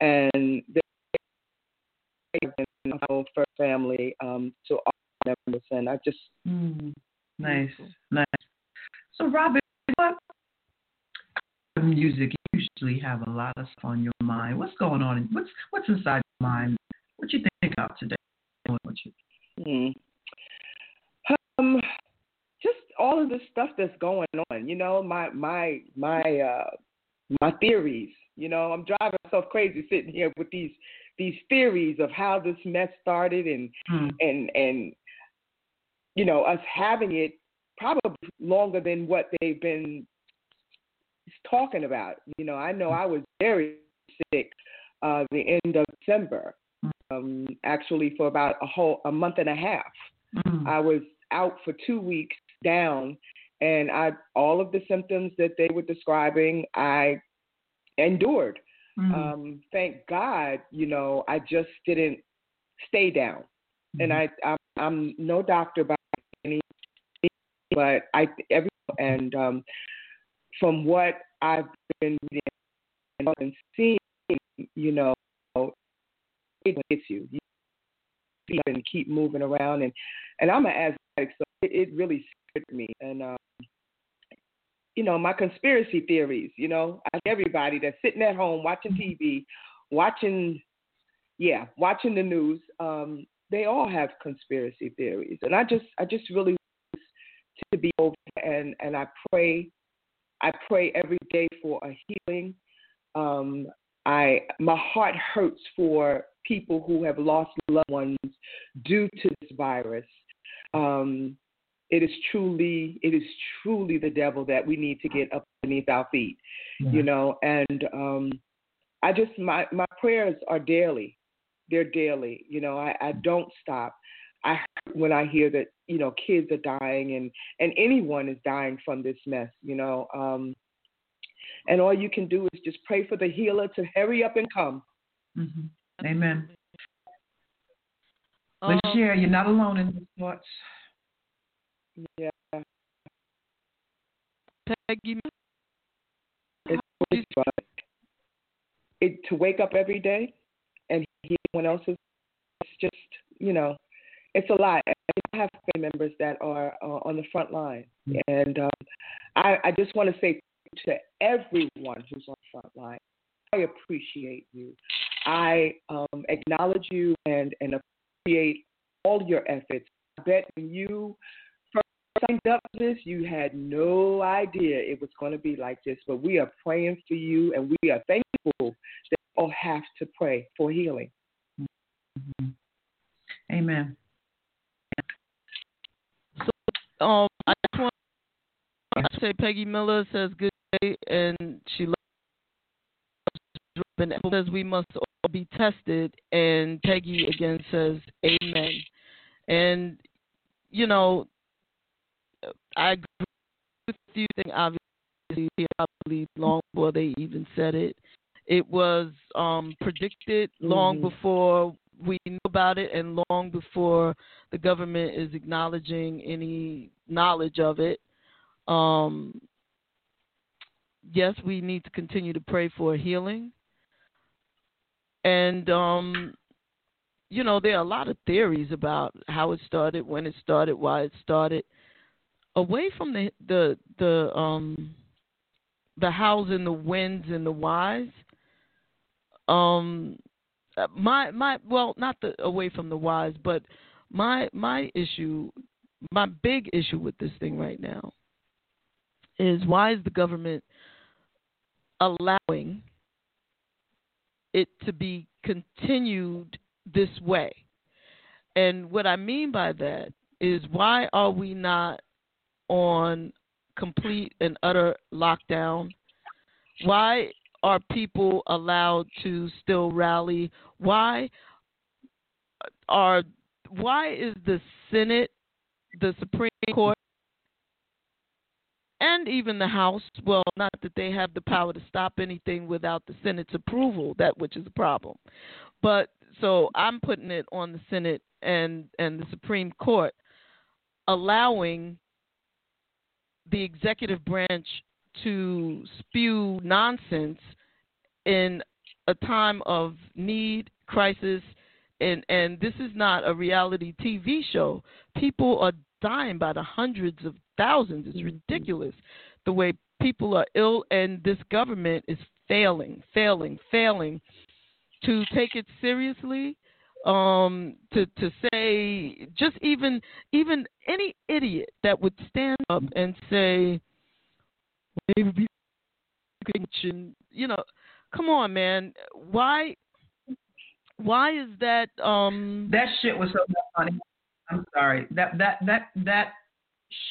and they have been a first family um, to all members, and I just mm, nice, nice. So, Robin, what music you usually have a lot of stuff on your mind? What's going on? What's what's inside your mind? What you think about today? What you? Hmm. Um, just all of the stuff that's going on. You know, my my my uh my theories. You know, I'm driving myself crazy sitting here with these these theories of how this mess started and hmm. and and you know us having it probably longer than what they've been talking about. You know, I know I was very sick uh, the end of December, um, actually for about a whole a month and a half. Mm. I was out for two weeks down and I all of the symptoms that they were describing I endured. Mm-hmm. Um, thank God, you know, I just didn't stay down. and I I'm, I'm no doctor by any, but I every and um, from what I've been reading and seeing, you know, it hits you. You and keep moving around, and and I'm an asthmatic, so it, it really scared me. And um, you know, my conspiracy theories. You know, everybody that's sitting at home watching TV, watching, yeah, watching the news. Um, they all have conspiracy theories, and I just, I just really to be over, and and I pray, I pray every day for a healing. Um, I my heart hurts for people who have lost loved ones due to this virus. Um, it is truly it is truly the devil that we need to get up beneath our feet yeah. you know and um i just my my prayers are daily they're daily you know i i don't stop when i hear that you know kids are dying and and anyone is dying from this mess you know um and all you can do is just pray for the healer to hurry up and come mm-hmm. amen um, Lashia, you're not alone in these thoughts. Yeah. Peggy. It's it, to wake up every day and hear someone else's. It's just you know, it's a lot. I have family members that are uh, on the front line, mm-hmm. and um, I, I just want to say to everyone who's on the front line, I appreciate you. I um, acknowledge you and and appreciate all your efforts. I bet when you signed up for this, you had no idea it was going to be like this. But we are praying for you, and we are thankful that all have to pray for healing. Mm-hmm. Amen. Um, I just want to say Peggy Miller says good day, and she loves says we must all be tested, and Peggy again says amen. And you know, I agree with you. Obviously, probably long before they even said it. It was um, predicted long mm-hmm. before we knew about it, and long before the government is acknowledging any knowledge of it. Um, yes, we need to continue to pray for healing. And um, you know, there are a lot of theories about how it started, when it started, why it started away from the the the um the hows and the whens and the whys. Um, my my well, not the away from the wise, but my my issue, my big issue with this thing right now is why is the government allowing it to be continued this way? And what I mean by that is why are we not on complete and utter lockdown? Why are people allowed to still rally? Why are why is the Senate, the Supreme Court, and even the House, well, not that they have the power to stop anything without the Senate's approval, that which is a problem. But so I'm putting it on the Senate and and the Supreme Court allowing the executive branch to spew nonsense in a time of need, crisis, and and this is not a reality TV show. People are dying by the hundreds of thousands. It's mm-hmm. ridiculous the way people are ill, and this government is failing, failing, failing to take it seriously um, to to say just even even any idiot that would stand up and say maybe you know come on man why why is that um that shit was so not funny i'm sorry that that that that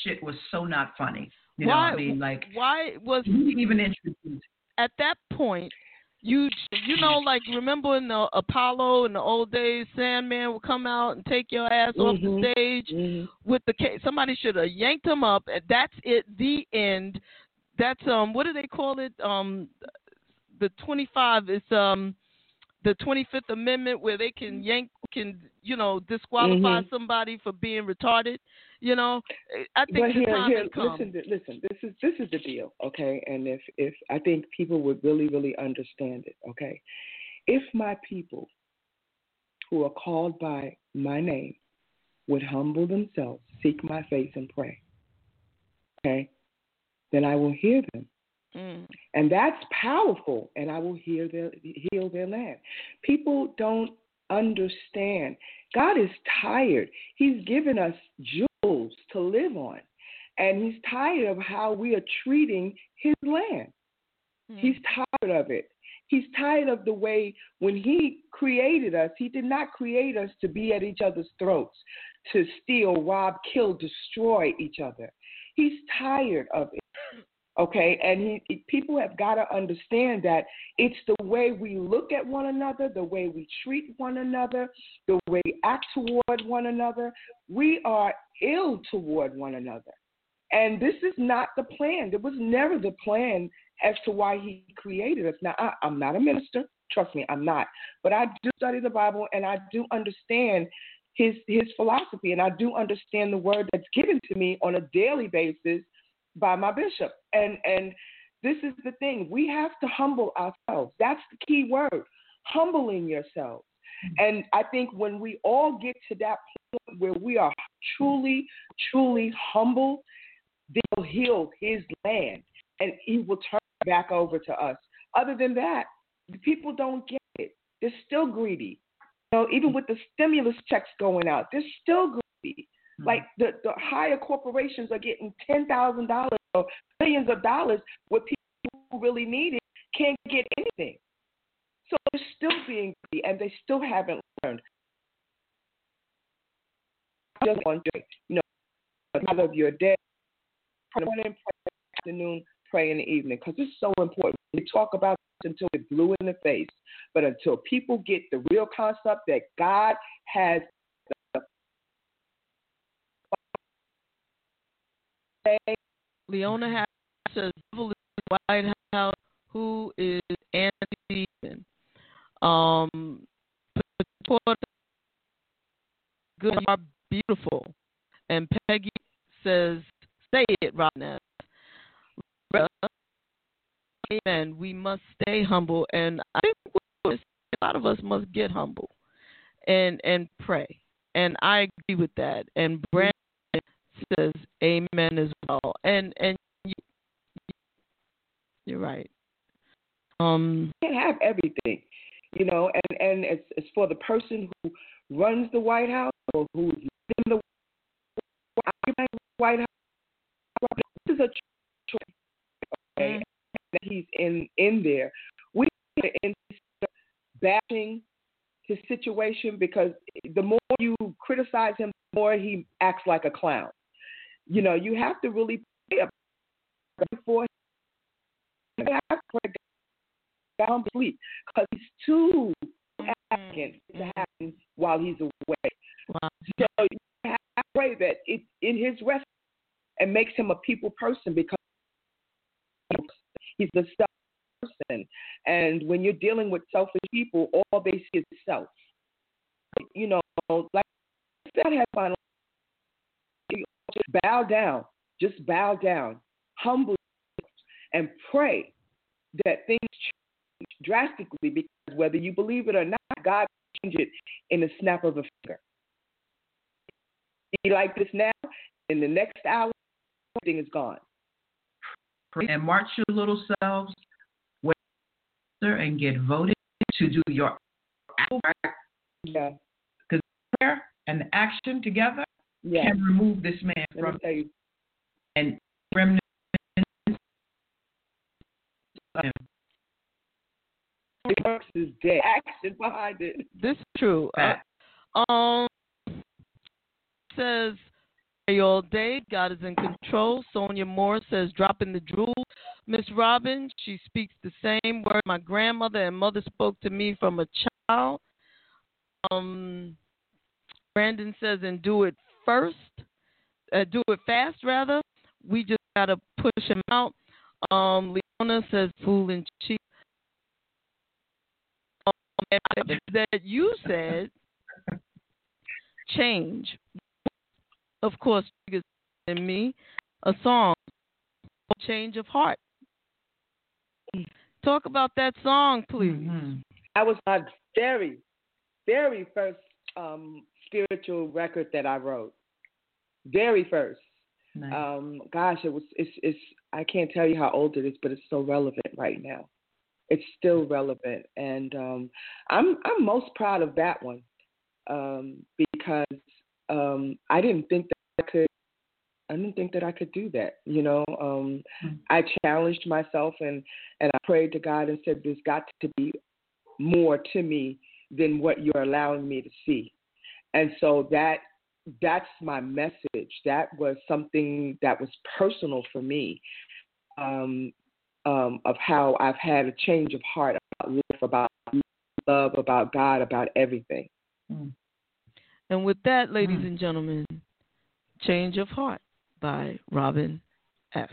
shit was so not funny you why, know what i mean like why was he even introduced at that point you you know like remember in the Apollo in the old days, Sandman would come out and take your ass mm-hmm. off the mm-hmm. stage mm-hmm. with the case. Somebody should have yanked him up. And that's it. The end. That's um what do they call it? Um, the twenty five is um the 25th Amendment where they can yank can, you know, disqualify Mhm. somebody for being retarded. You know, I think the here, time here, has come. listen, listen. This is this is the deal, okay? And if if I think people would really really understand it, okay? If my people who are called by my name would humble themselves, seek my face, and pray, okay, then I will hear them. Mm. And that's powerful, and I will hear their, heal their land. People don't understand. God is tired. He's given us jewels to live on, and He's tired of how we are treating His land. He's tired of it. He's tired of the way when He created us, He did not create us to be at each other's throats, to steal, rob, kill, destroy each other. He's tired of it okay? And he, people have got to understand that it's the way we look at one another the way we treat one another the way we act toward one another. We are ill toward one another. And this is not the plan. It was never the plan as to why he created us. Now I, i'm not a minister. Trust me i'm not. But i do study the bible and i do understand his his philosophy and i do understand the word that's given to me on a daily basis by my bishop. And and this is the thing. We have to humble ourselves. That's the key word. Humbling yourselves. And I think when we all get to that point where we are truly, truly humble, they'll heal his land and he will turn back over to us. Other than that, people don't get it. They're still greedy. You know, even with the stimulus checks going out, they're still greedy. Hmm. Like the, the higher corporations are getting ten thousand dollars or millions of dollars, where people who really need it can't get anything. So they're still being greedy, and they still haven't learned. Just one day, you know, father of your day, pray in the afternoon, pray in the evening, because it's so important. We talk about this until we're blue in the face, but until people get the real concept that God has Leona Harris says, "Devil White House. Who is Andy? Um, good are beautiful. And Peggy says, say it, Rodney. Amen. We must stay humble, and I think a lot of us must get humble and and pray. And I agree with that. And Brandon says, "Amen" as well. And and you, you're right. Um, can't have everything, you know. And and it's, it's for the person who runs the White House or who's in the White House. This is a choice. Okay, that he's in in there. We in bashing his situation because the more you criticize him, the more he acts like a clown. You know, you have to really pray for him. You have to pray down sleep because he's too arrogant to mm-hmm. happen while he's away. So you have to pray that it's in his rest and makes him a people person because he's the self person. And when you're dealing with selfish people, all they see is self. You know, like that has final. Just bow down. Just bow down. Humble and pray that things change drastically because whether you believe it or not, God can change it in a snap of a finger. Be like this now, in the next hour, everything is gone. and march your little selves and get voted to do your. Yeah. Because prayer and action together Yeah. can remove this man Let from tell you. and remnant of him. Works is dead. Action behind it. This is true. Uh, um, says, hey, all day. God is in control. Sonia Moore says, dropping the drool. Miss Robin, she speaks the same word my grandmother and mother spoke to me from a child. Um, Brandon says, and do it first. Uh, do it fast, rather. We just got to push him out. Um, Leona says, fool and cheap. Um, that you said change. Of course, in me a song, Change of Heart. Talk about that song, please. Mm-hmm. That was my very, very first um, spiritual record that I wrote. Very first. Nice. Um, gosh, it was. It's. It's. I can't tell you how old it is, but it's so relevant right now. It's still relevant, and um, I'm. I'm most proud of that one um, because um, I didn't think that I could. I didn't think that I could do that. You know, um, mm-hmm. I challenged myself and and I prayed to God and said, "There's got to be more to me than what you're allowing me to see." And so that that's my message. That was something that was personal for me, um, um, of how I've had a change of heart about life, about love, about God, about everything. Mm. And with that, ladies mm. and gentlemen, Change of Heart by Robin S.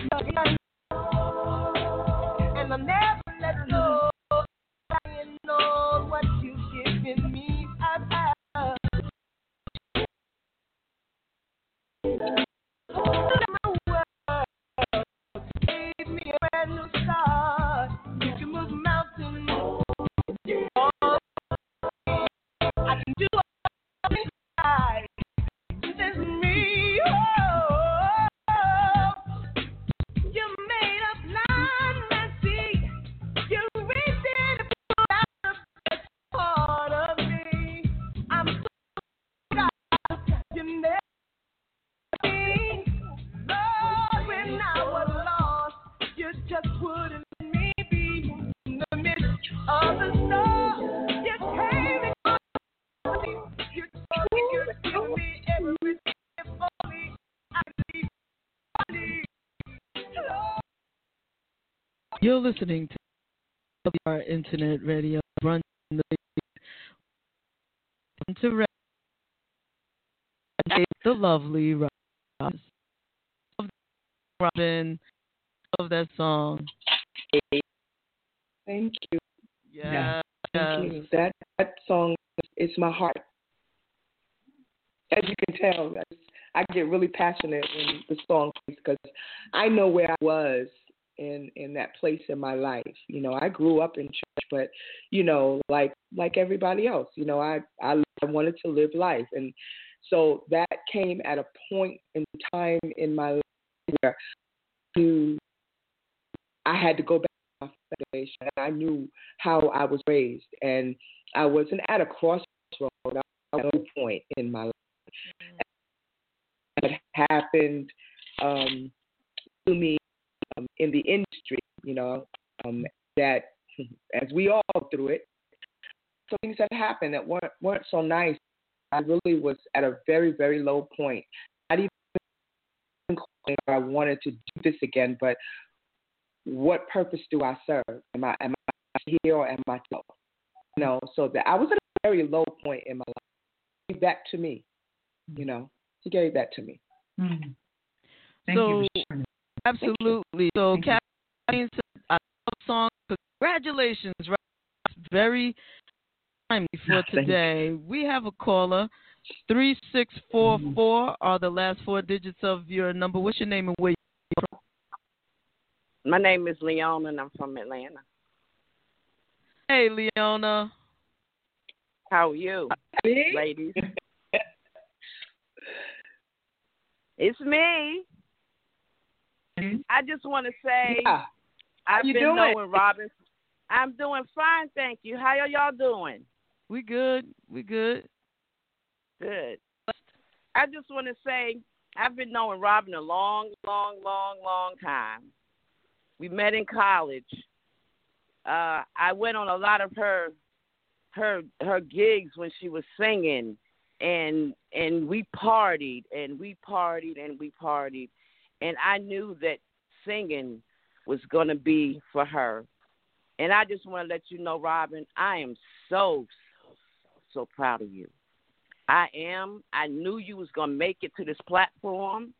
You're listening to our internet radio run the to the lovely Robin of that song. Thank you. Yeah. Thank you. That that song is my heart. As you can tell, I get really passionate when the song plays because I know where I was in in that place in my life. You know, I grew up in church, but you know, like like everybody else, you know, I I, I wanted to live life, and so that came at a point in time in my life where to I had to go back to my foundation. I knew how I was raised, and I wasn't at a crossroad. I at a point in my life. It happened um, to me um, in the industry, you know, um, that as we all through it, some things that happened that weren't weren't so nice. I really was at a very very low point. Not even I wanted to do this again, but what purpose do I serve? Am I am I here or am I low? You know, so that I was at a very low point in my life. He gave that to me. You know, he gave that to me. Mm. so, absolutely. So, Kathleen said, I uh, love song. Congratulations, right? Very timely for today. We have a caller. 3644 mm-hmm. are the last four digits of your number. What's your name and where you from? My name is Leona and I'm from Atlanta. Hey, Leona. How are you, ladies? it's me. Mm-hmm. I just want to say Yeah. I've you been doing? knowing Robin. I'm doing fine, thank you. How are y'all doing? We good. We good. Good. I just want to say I've been knowing Robin a long, long, long, long time. We met in college. Uh, I went on a lot of her her her gigs when she was singing and and we partied and we partied and we partied and I knew that singing was going to be for her. And I just want to let you know Robin, I am so so so proud of you. I am. I knew you was going to make it to this platform.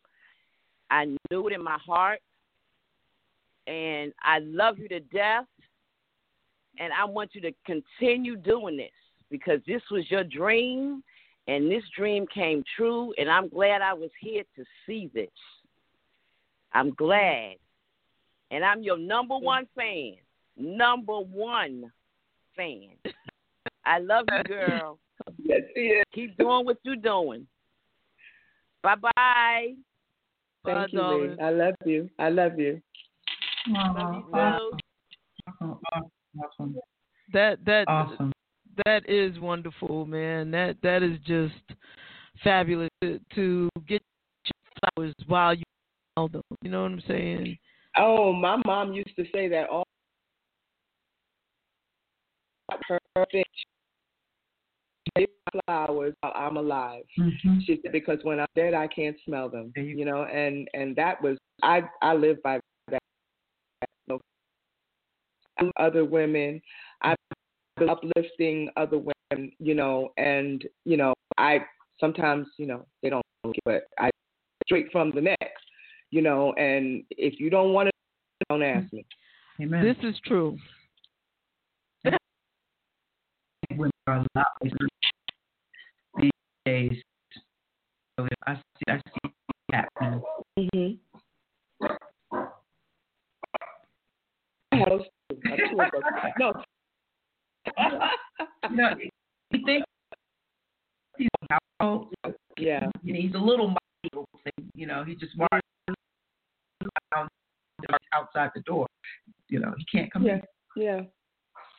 I knew it in my heart. And I love you to death. And I want you to continue doing this because this was your dream and this dream came true and I'm glad I was here to see this. I'm glad. And I'm your number one fan. Number one fan. I love you, girl. Yes, he is. Keep doing what you're doing. Bye bye. Thank you, Lee. I love you. I love you. Love you. Awesome. That that Awesome. that is wonderful, man. That that is just fabulous to, to get flowers while you smell them. You know what I'm saying? Oh, my mom used to say that all perfect flowers while I'm alive. She said because when I'm dead, I can't smell them. You know, and and that was I I live by that. Other women, I uplifting other women. You know, and you know I sometimes you know they don't, but I straight from the neck. You know, and if you don't want to, don't ask me. Amen. This is true. Women are a lot these days. So I see, I see it happening. Mm-hmm. I had those two. I had two of those. No. you think he's how yeah, you he's a little Michael you know, he just walks around outside the door. You know, he can't come Yeah, in. yeah.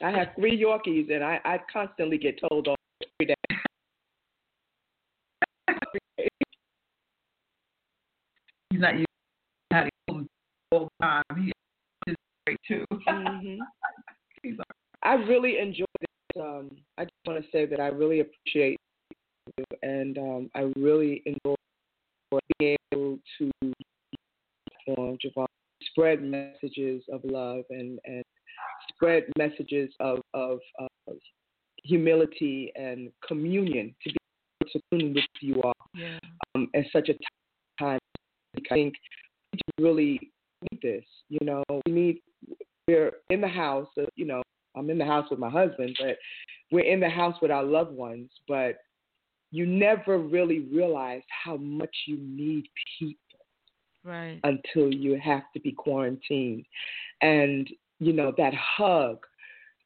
I have three Yorkies, and I, I constantly get told all every day. He's not used to having him all the time. He is great too. Mhm. He's all I really enjoy this. Um, I just want to say that I really appreciate spread messages of love and, and spread messages of, of, of humility and communion to be able to commune with you all Yeah. um, at such a time. I think we really need this. You know, we need. We're in the house. You know, I'm in the house with my husband, but we're in the house with our loved ones. But you never really realize how much you need people. Right. until you have to be quarantined. And, you know, that hug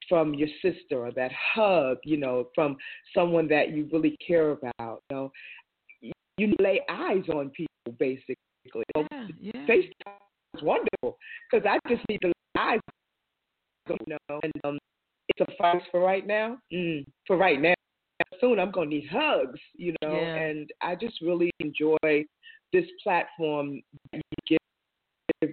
from your sister or that hug, you know, from someone that you really care about, you know, you lay eyes on people basically. Yeah, yeah. FaceTime is wonderful because I just need to lay eyes you know, and um, it's a fight for right now. Mm, for right now, soon I'm gonna need hugs, you know. Yeah. And I just really enjoy this platform that you give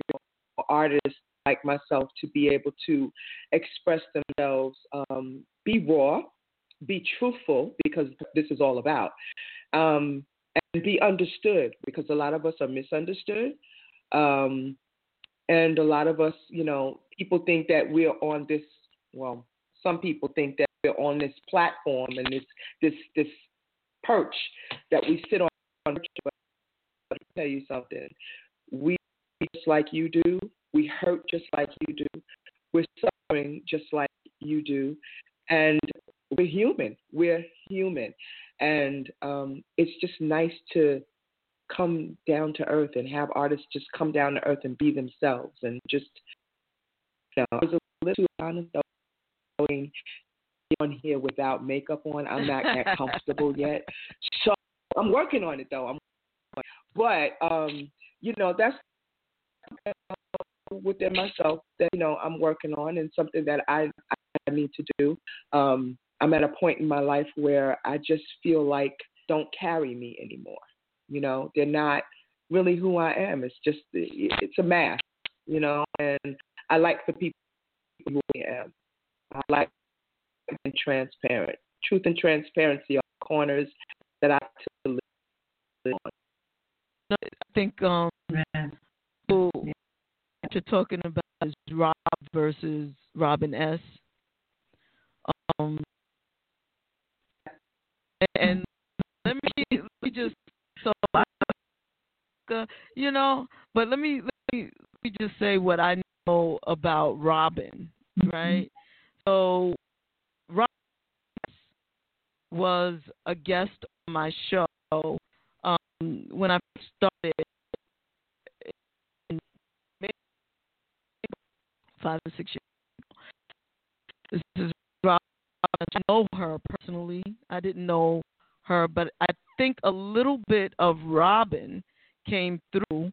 artists like myself to be able to express themselves, um, be raw, be truthful, because this is all about, um, and be understood, because a lot of us are misunderstood. Um, and a lot of us, you know, people think that we're on this, well, some people think that we're on this platform and this this this perch that we sit on. Me tell you something. We just like you do. Hurt just like you do. We're suffering just like you do, and we're human. We're human, and um, it's just nice to come down to earth and have artists just come down to earth and be themselves and just you know, I was a little too honest going on here without makeup on. I'm not that comfortable yet. So I'm working on it though. I'm but um, you know, that's within myself that you know I'm working on and something that I I need to do. Um, I'm at a point in my life where I just feel like don't carry me anymore. You know, they're not really who I am. It's just it's a mask, you know, and I like the people who I am. I like being transparent. Truth and transparency are corners that I live on. I think um, talking about is Rob versus Robin S. Um, and let me let me just so you know, but let me let me, let me just say what I know about Robin, Mm-hmm. right? So Robin was a guest on my show um, when I started five or six years. This is Robin. I know her personally. I didn't know her, but I think a little bit of Robin came through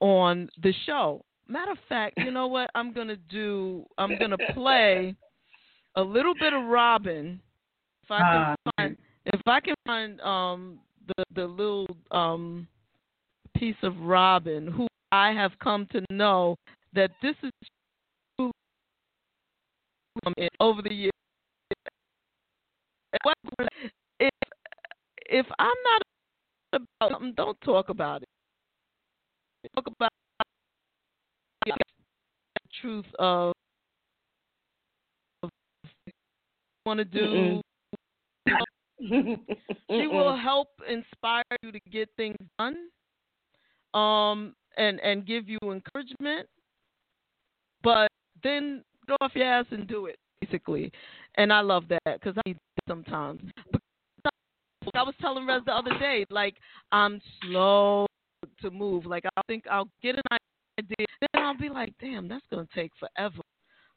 on the show. Matter of fact, you know what? I'm gonna do. I'm gonna play a little bit of Robin. If I can Ah, find, if I can find um the the little um piece of Robin, who I have come to know that this is over the years. If if I'm not about something, don't talk about it. Talk about the truth of what you want to do. she will help inspire you to get things done, um, and and give you encouragement. But then go off your ass and do it, basically. And I love that because I need that sometimes. I was telling Rez the other day, like I'm slow to move. Like I think I'll get an idea, then I'll be like, damn, that's gonna take forever.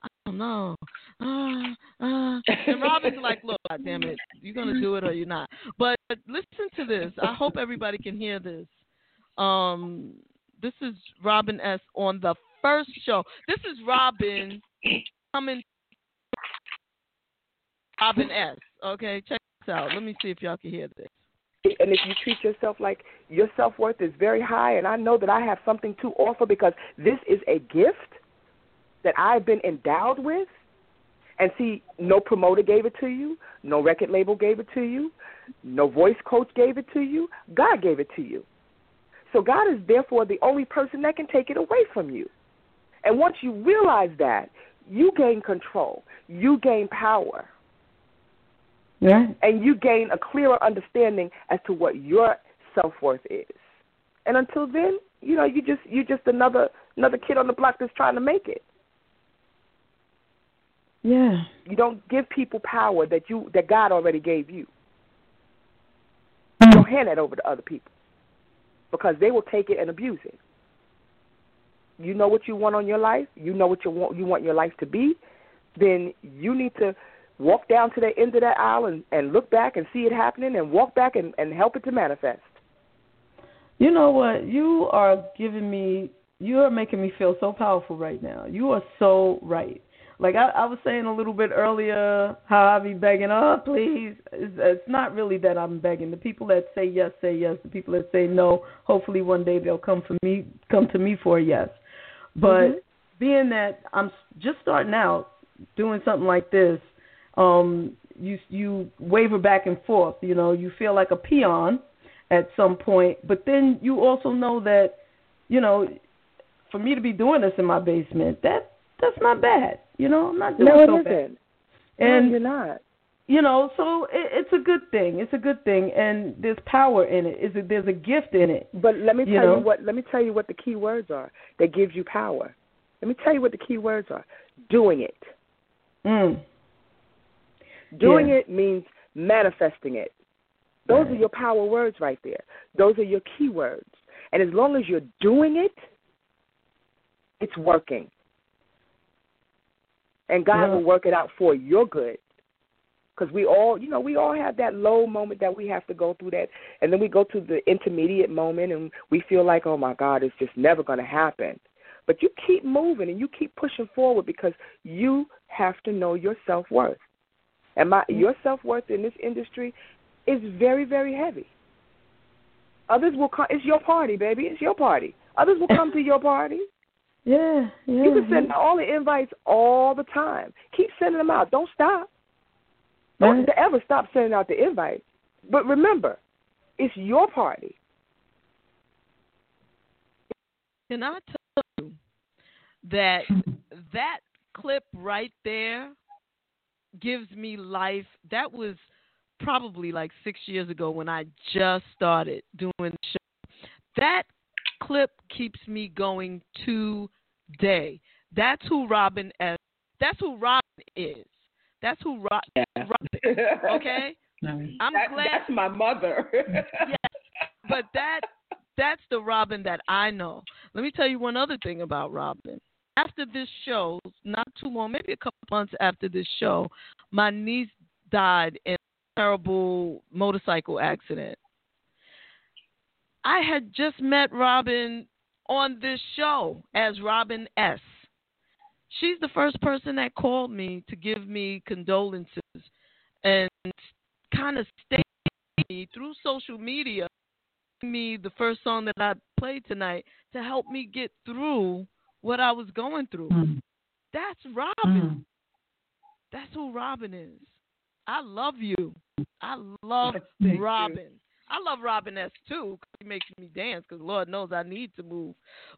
I don't know. Uh, uh. And Robin's like, look, God damn it, you're gonna do it or you're not. But, but listen to this. I hope everybody can hear this. Um, this is Robin S on the first show. This is Robin coming. Robin S. Okay, check this out. Let me see if y'all can hear this. And if you treat yourself like your self worth is very high, and I know that I have something to offer because this is a gift that I've been endowed with. And see, no promoter gave it to you, no record label gave it to you, no voice coach gave it to you. God gave it to you. So God is therefore the only person that can take it away from you. And once you realize that, you gain control, you gain power. Yeah. and you gain a clearer understanding as to what your self worth is. And until then, you know, you just you just another another kid on the block that's trying to make it. Yeah. You don't give people power that you that God already gave you. You don't hand that over to other people. because they will take it and abuse it. You know what you want on your life. You know what you want you want your life to be. Then you need to walk down to the end of that aisle and, and look back and see it happening and walk back and, and help it to manifest. You know what? You are giving me, you are making me feel so powerful right now. You are so right. Like I, I was saying a little bit earlier, how I be begging, oh please. It's, it's not really that I'm begging. The people that say yes say yes. The people that say no, hopefully one day they'll come for me, come to me for a yes. But Mhm. being that I'm just starting out doing something like this, um, you you waver back and forth. You know, you feel like a peon at some point, but then you also know that, you know, for me to be doing this in my basement, that that's not bad. You know, I'm not doing No, it so isn't. bad. No, And you're not. you know, so it, it's a good thing. It's a good thing, and there's power in it. Is it? There's a gift in it. But let me tell You you, what let me tell you what the key words are that gives you power. Let me tell you what the key words are. Doing it. Mm. Doing Yeah. it means manifesting it. Those are your power words right there. Those are your key words. And as long as you're doing it, it's working. And God Yeah. will work it out for your good. Because we all, you know, we all have that low moment that we have to go through that. And then we go to the intermediate moment and we feel like, oh my God, it's just never going to happen. But you keep moving and you keep pushing forward because you have to know your self worth. And my mm. your self worth in this industry is very, very heavy. Others will come. It's your party, baby. It's your party. Others will come to your party. Yeah, yeah. You can send out all the invites all the time. Keep sending them out. Don't stop. Don't Right. ever stop sending out the invites. But remember, it's your party. Can I tell you that that clip right there gives me life? That was probably like six years ago when I just started doing the show. That clip keeps me going today. That's who Robin is. That's who Robin is. That's who Ro- Robin. Okay. I'm That- glad That's my mother. yeah, but that that's the Robin that I know. Let me tell you one other thing about Robin. After this show, not too long, maybe a couple months after this show, my niece died in a terrible motorcycle accident. I had just met Robin on this show as Robin S. She's the first person that called me to give me condolences and kind of stayed me through social media me the first song that I played tonight to help me get through what I was going through. Mm. That's Robin. Mm. That's who Robin is. I love you. I love Thank you. Robin. I love Robin S too. Cause He makes me dance because Lord knows I need to move.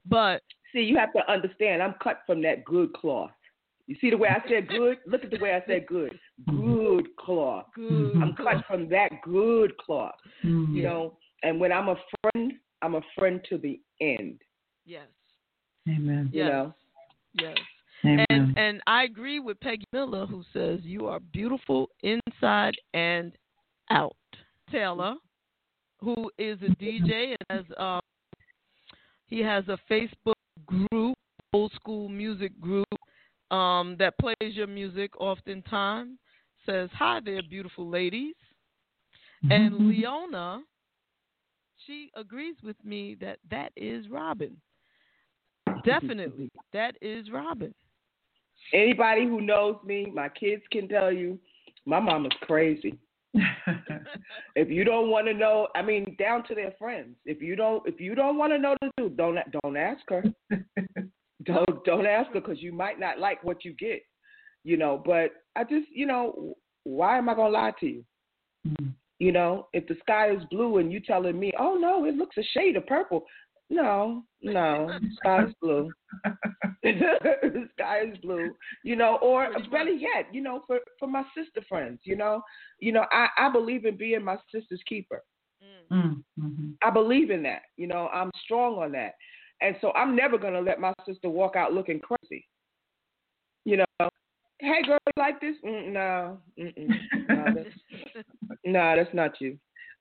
But See, you have to understand, I'm cut from that good cloth. You see the way I said good? Look at the way I said good. Mm. Good cloth. good. I'm cut from that good cloth. Mm-hmm. You know, and when I'm a friend, I'm a friend to the end. Yes. Amen. You Yes. know? Yes. Amen. And and I agree with Peggy Miller who says you are beautiful inside and out. Taylor, who is a DJ and has um he has a Facebook group, old school music group, um, that plays your music oftentimes, says, Hi there, beautiful ladies. And Mm-hmm. Leona, she agrees with me that that is Robin. Definitely, that is Robin. Anybody who knows me, my kids can tell you, my mama's crazy. if you don't want to know, I mean, down to their friends. If you don't, if you don't want to know the truth, don't don't ask her. don't don't ask her because you might not like what you get. You know, but I just, you know, why am I gonna lie to you? Mm. You know, if the sky is blue and you telling me, oh no, it looks a shade of purple. No, no, the sky is blue. sky is blue. You know, or better yet, you know, for for my sister friends, you know, you know, I I believe in being my sister's keeper. Mm-hmm. I believe in that. You know, I'm strong on that. And so I'm never going to let my sister walk out looking crazy. You know, hey, girl, you like this? Mm, no, mm-mm. no, that's, no, that's not you.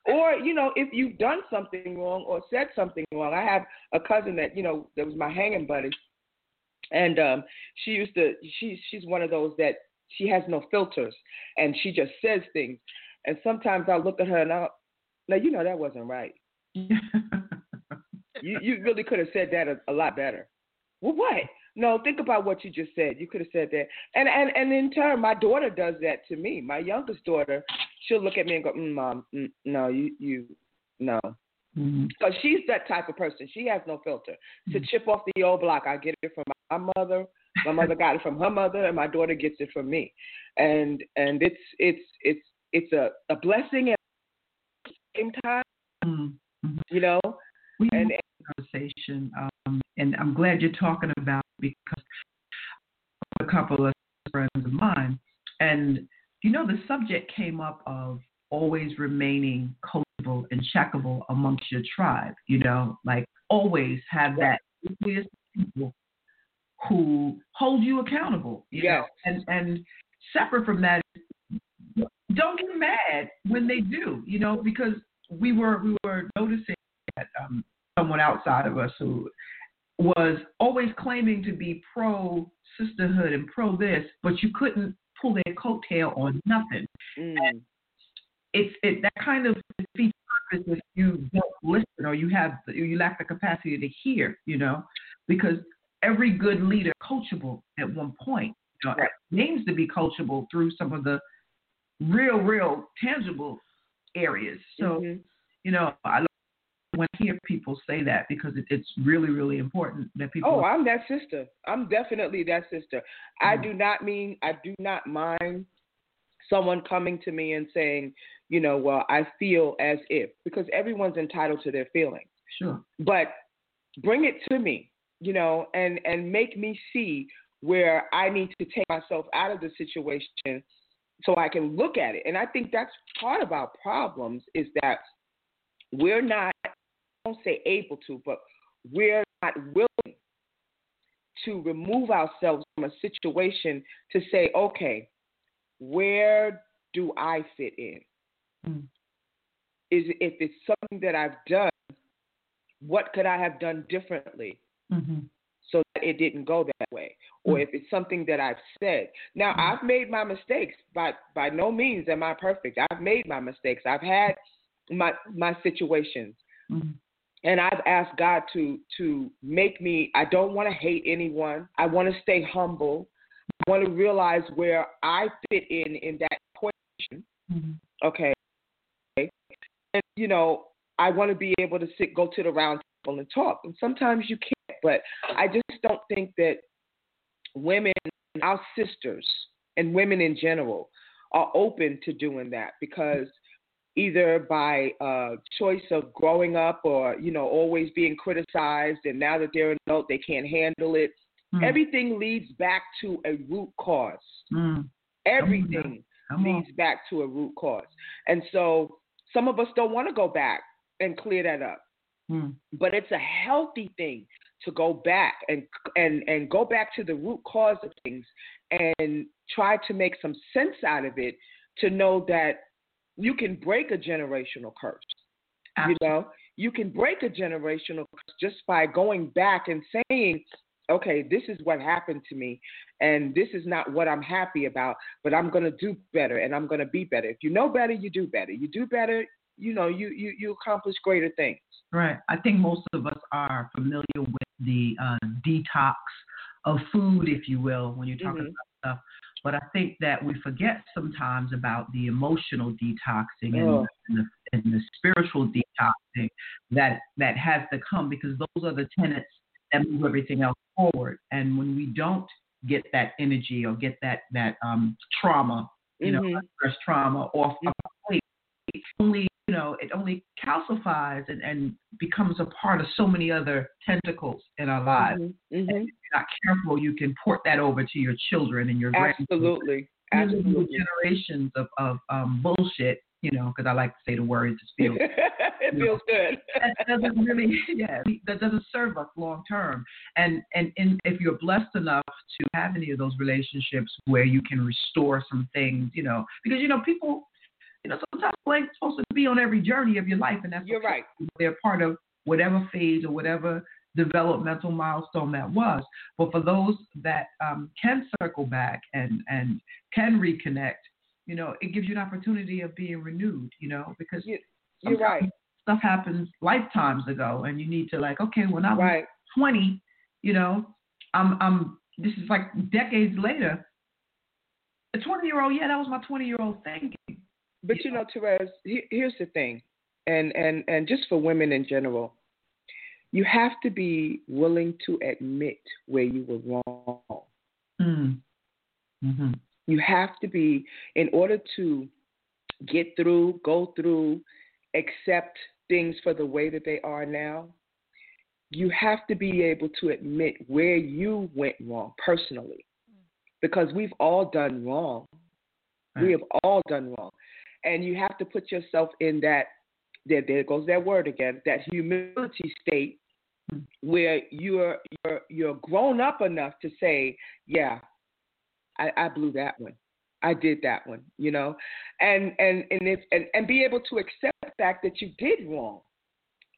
Or you know, if you've done something wrong or said something wrong. I have a cousin that you know that was my hanging buddy, and um, she used to. She she's one of those that she has no filters, and she just says things. And sometimes I look at her and I, now you know that wasn't right. you you really could have said that a, a lot better. Well, what? No, think about what you just said. You could have said that. And and and in turn, my daughter does that to me. My youngest daughter, she'll look at me and go, mm, "Mom, mm, no, you you no." Because Mm-hmm. she's that type of person. She has no filter. To chip off the old block, I get it from my mother. My mother got it from her mother, and my daughter gets it from me. And and it's it's it's it's a, a blessing and at the same time, Mm-hmm. you know. We and, had a conversation, um, and I'm glad you're talking about it because a couple of friends of mine, and you know the subject came up of always remaining coachable and checkable amongst your tribe. You know, like always have that nucleus of people who hold you accountable. You know? and and separate from that, don't get mad when they do. You know, because we were we were noticing that um, someone outside of us who was always claiming to be pro sisterhood and pro this, but you couldn't pull their coattail on nothing. And it's it that kind of defeats purpose if you don't listen or you have you lack the capacity to hear, you know, because every good leader coachable at one point. You know, aims to be coachable through some of the real, real tangible areas. So, mm-hmm. you know, I when I hear people say that because it, it's really, really important that people. Oh, I'm that sister. I'm definitely that sister. I mm. do not mean I do not mind someone coming to me and saying, you know, well, I feel as if because everyone's entitled to their feelings. Sure. But bring it to me, you know, and and make me see where I need to take myself out of the situation so I can look at it. And I think that's part of our problems is that we're not Don't say able to, but we're not willing to remove ourselves from a situation to say, okay, where do I fit in? Mm. Is if it's something that I've done, what could I have done differently Mm-hmm. so that it didn't go that way? Or mm. if it's something that I've said. Now mm. I've made my mistakes, but by no means am I perfect. I've made my mistakes. I've had my my situations. Mm-hmm. And I've asked God to to make me I don't want to hate anyone. I want to stay humble. I want to realize where I fit in in that equation. Mm-hmm. Okay. And you know, I want to be able to sit go to the round table and talk. And sometimes you can't, but I just don't think that women, our sisters and women in general are open to doing that because either by uh, choice of growing up or you know always being criticized and now that they're an adult they can't handle it Mm. everything leads back to a root cause Mm. everything Come on. leads back to a root cause and so some of us don't want to go back and clear that up Mm. but it's a healthy thing to go back and and and go back to the root cause of things and try to make some sense out of it to know that you can break a generational curse you know you can break a generational curse just by going back and saying okay this is what happened to me and this is not what i'm happy about but i'm going to do better and i'm going to be better if you know better you do better you do better you know you you, you accomplish greater things Right. I think most of us are familiar with the uh, detox of food, if you will, when you're talking Mhm. about stuff. But I think that we forget sometimes about the emotional detoxing and, Oh. and, the, and the spiritual detoxing that that has to come because those are the tenets that move everything else forward. And when we don't get that energy or get that that um, trauma, you know, Mhm. stress trauma off of our plate, only know it only calcifies and, and becomes a part of so many other tentacles in our lives. Mhm. And if you're not careful, you can port that over to your children and your Absolutely. grandchildren. These are Absolutely. generations of, of um, bullshit, you know, because I like to say the word, it just feels it feels good. that doesn't really, yeah, that doesn't serve us long term. And and and if you're blessed enough to have any of those relationships where you can restore some things, you know, because you know people, you know, sometimes ain't supposed to be on every journey of your life, and that's You're right. They're part of whatever phase or whatever developmental milestone that was. But for those that um, can circle back and and can reconnect, you know, it gives you an opportunity of being renewed. You know, because you're right. Stuff happens lifetimes ago, and you need to like, okay, when I was Right. 20, you know, I'm I'm this is like decades later. A 20 year old, yeah, that was my 20 year old thinking. But you know, Terez, he- here's the thing, and and and just for women in general, you have to be willing to admit where you were wrong. Mm. Mm-hmm. You have to be in order to get through, go through, accept things for the way that they are now. You have to be able to admit where you went wrong personally, because we've all done wrong. We have all done wrong. And you have to put yourself in that, there, there goes that word again, that humility state where you're, you're, you're grown up enough to say, yeah, I, I blew that one. I did that one, you know, and and and if and, and be able to accept the fact that you did wrong,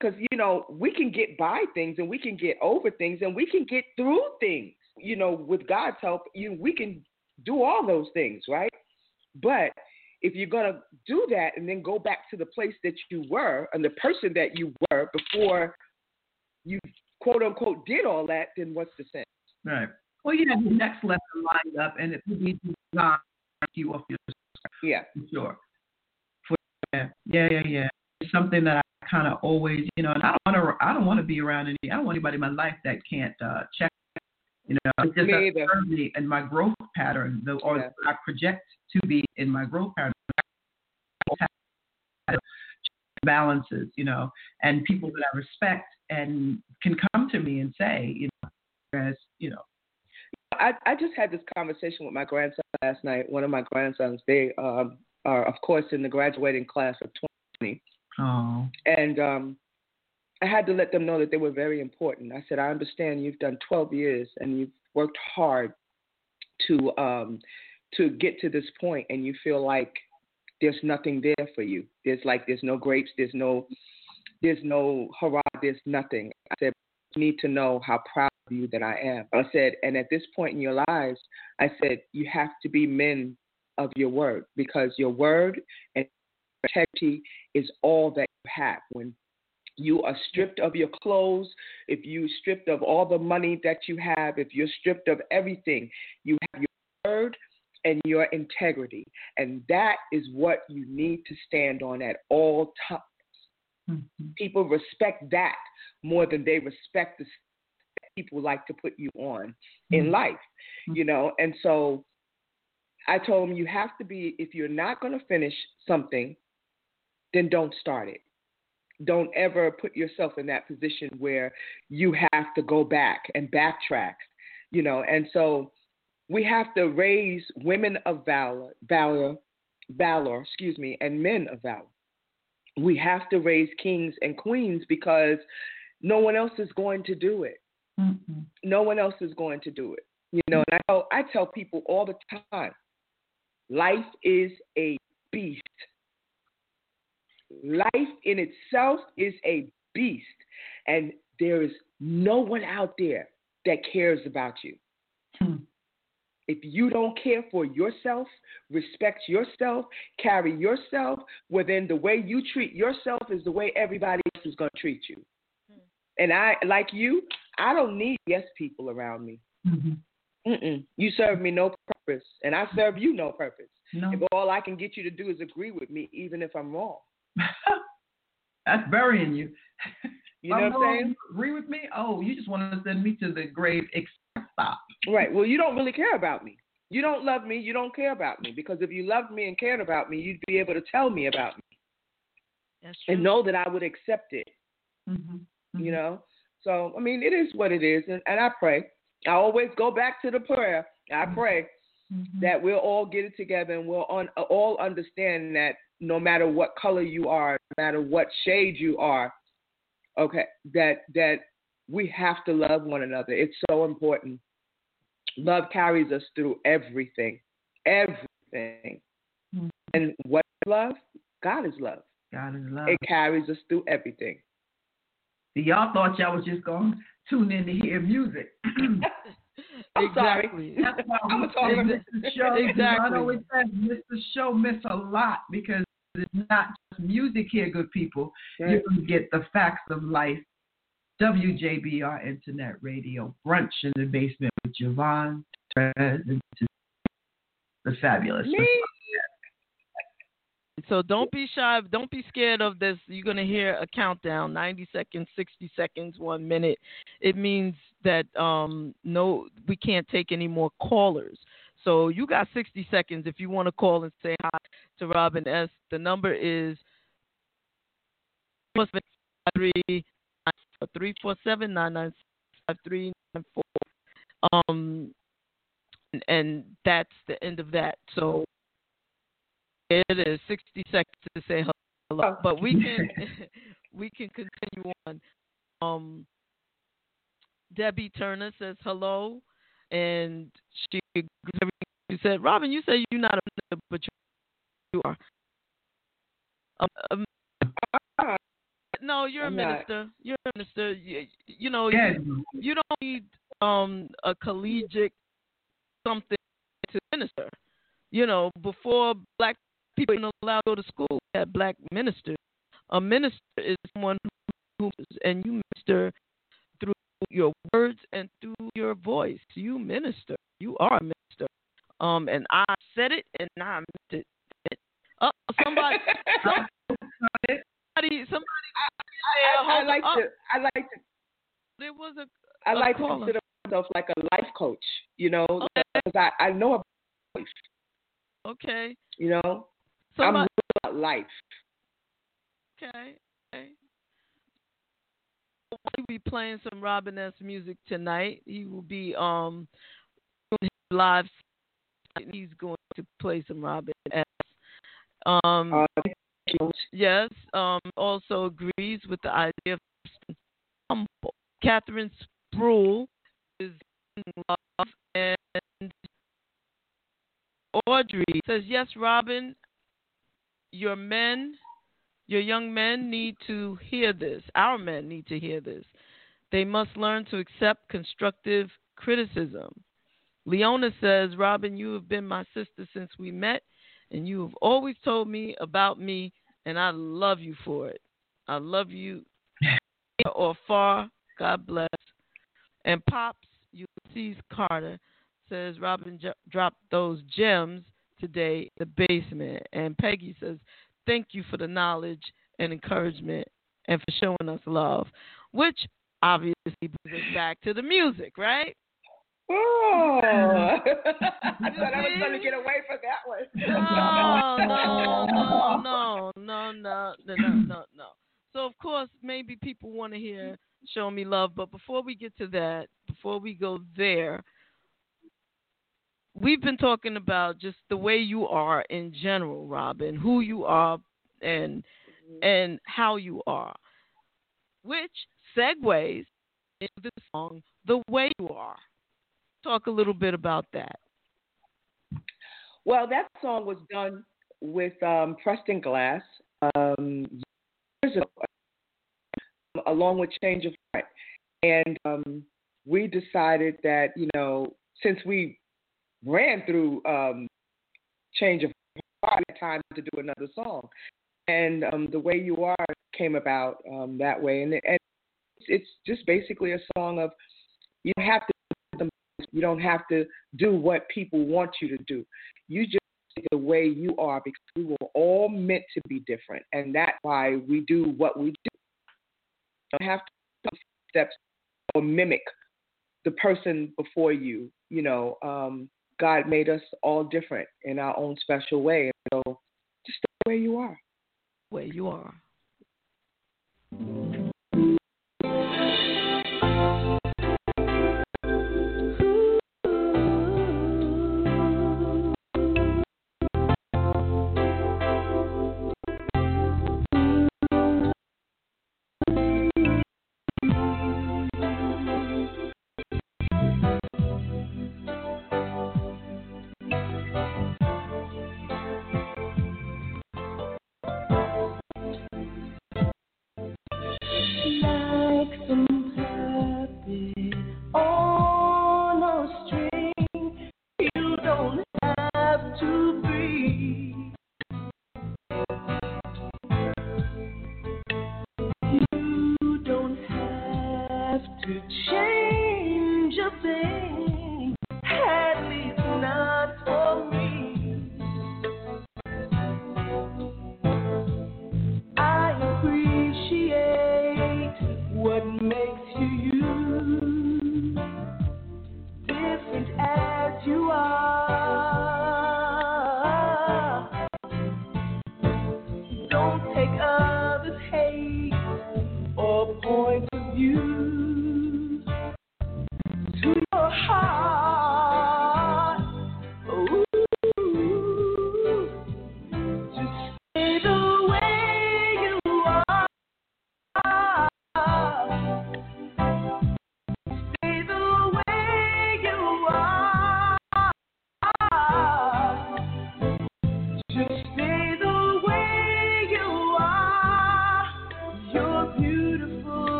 because you know we can get by things and we can get over things and we can get through things, you know, with God's help, you we can do all those things, right? But if you're gonna do that and then go back to the place that you were and the person that you were before you quote unquote did all that, then what's the sense? Right. Well, you have the next lesson lined up, and it will be designed to you off your Yeah. for sure. For yeah, yeah, yeah, yeah. It's something that I kind of always, you know, and I don't want to, I don't want to be around any, I don't want anybody in my life that can't uh, check. You know, it just Me doesn't either. serve me in my growth pattern, the, or Yeah. I project to be in my growth pattern. Balances, you know, and people that I respect and can come to me and say, you know, as you know, I, I just had this conversation with my grandson last night. One of my grandsons, they um, are, of course, in the graduating class of 20, oh, And um, I had to let them know that they were very important. I said, I understand you've done 12 years and you've worked hard to um, to get to this point, and you feel like there's nothing there for you. There's like there's no grapes, there's no there's no hurrah, there's nothing. I said, you need to know how proud of you that I am. I said, and at this point in your lives, I said, you have to be men of your word because your word and integrity is all that you have. When you are stripped of your clothes, if you stripped of all the money that you have, if you're stripped of everything, you have your word and your integrity. And that is what you need to stand on at all times. Mm-hmm. People respect that more than they respect the people like to put you on in mm-hmm. life, mm-hmm. you know. And so I told him you have to be if you're not going to finish something, then don't start it. Don't ever put yourself in that position where you have to go back and backtrack, you know. And so we have to raise women of valor, valor, valor, excuse me, and men of valor. We have to raise kings and queens because no one else is going to do it. Mm-hmm. No one else is going to do it. You know, and I tell, I tell people all the time, life is a beast. Life in itself is a beast, and there is no one out there that cares about you. Hmm. If you don't care for yourself, respect yourself, carry yourself, well, then the way you treat yourself is the way everybody else is going to treat you. Hmm. And I, like you, I don't need yes people around me. Mm-hmm. Mm-mm. You serve me no purpose, and I serve you no purpose. No. If all I can get you to do is agree with me, even if I'm wrong. that's burying you. You know I'm what I'm saying? Agree with me? Oh, you just want to send me to the grave. Stop. Right. Well, you don't really care about me. You don't love me. You don't care about me. Because if you loved me and cared about me, you'd be able to tell me about me That's and know that I would accept it. Mm-hmm. mm-hmm. You know. So I mean, it is what it is, and, and I pray. I always go back to the prayer. I mm-hmm. pray mm-hmm. that we'll all get it together and we'll on, all understand that no matter what color you are, no matter what shade you are, okay, that that we have to love one another. It's so important. Love carries us through everything, everything. Mm-hmm. And what is love? God is love. God is love. It carries us through everything. See, y'all thought y'all was just going to tune in to hear music. I'm exactly. sorry. That's why I'm talking the show. Exactly. I always say show, miss a lot because it's not just music here, good people. Right. You can get the facts of life. WJBR Internet Radio, Brunch in the Basement with JaVonne, the fabulous. So don't be shy. Don't be scared of this. You're gonna hear a countdown: 90 seconds, 60 seconds, one minute. It means that um no, we can't take any more callers. So you got 60 seconds if you want to call and say hi to Robin S. The number is three four seven nine nine five three nine four. Um, and, and that's the end of that. So it is 60 seconds to say hello, but we can we can continue on. Um, Debbie Turner says hello, and she agrees with everything you said. Robin, you say you're not a minister, but you are. Um, um, no, you're a I'm not. minister. You're a minister. You, you know, Yes. you, you don't need um a collegiate something to minister. You know, before black people were allowed to go to school, we had black ministers. A minister is someone who, and you minister through your words and through your voice. You minister. You are a minister. Um, and I said it, and I meant it. Oh, somebody, somebody, somebody. I, I, I like Oh, to. I like to. There was a. I a like to consider myself like a life coach. You know, Okay. because I I know about life. Okay. You know, I'm real about life. Okay. okay. We'll be playing some Robin S. music tonight. He will be um doing his live. He's going to play some Robin S. Um, Uh. Yes. Um, also agrees with the idea of humble. Catherine Sproul is love, and Audrey says yes. Robin, your men your young men need to hear this. Our men need to hear this. They must learn to accept constructive criticism. Leona says, Robin, you have been my sister since we met, and you have always told me about me, and I love you for it. I love you near or far. God bless. And Pops Ulysses Carter says, Robin j- dropped those gems today in the basement. And Peggy says, thank you for the knowledge and encouragement and for showing us love, which obviously brings us back to the music, right? Oh, I thought I was going to get away from that one. No, no, no, no, no, no, no, no, no, no. So of course, maybe people want to hear "Show Me Love," but before we get to that, before we go there, we've been talking about just the way you are in general, Robin, who you are, and mm-hmm. and how you are, which segues into the song "The Way You Are." Talk a little bit about that. Well, that song was done with um, Preston Glass um, years ago, along with Change of Heart, and um, we decided that you know since we ran through um, Change of Heart, time to do another song, and um, the way you are came about um, that way, and, and it's just basically a song of you have to you don't have to do what people want you to do. You just the way you are because we were all meant to be different, and that's why we do what we do. You don't have to steps or mimic the person before you. You know, um, God made us all different in our own special way. So just stay where you are. Where you are.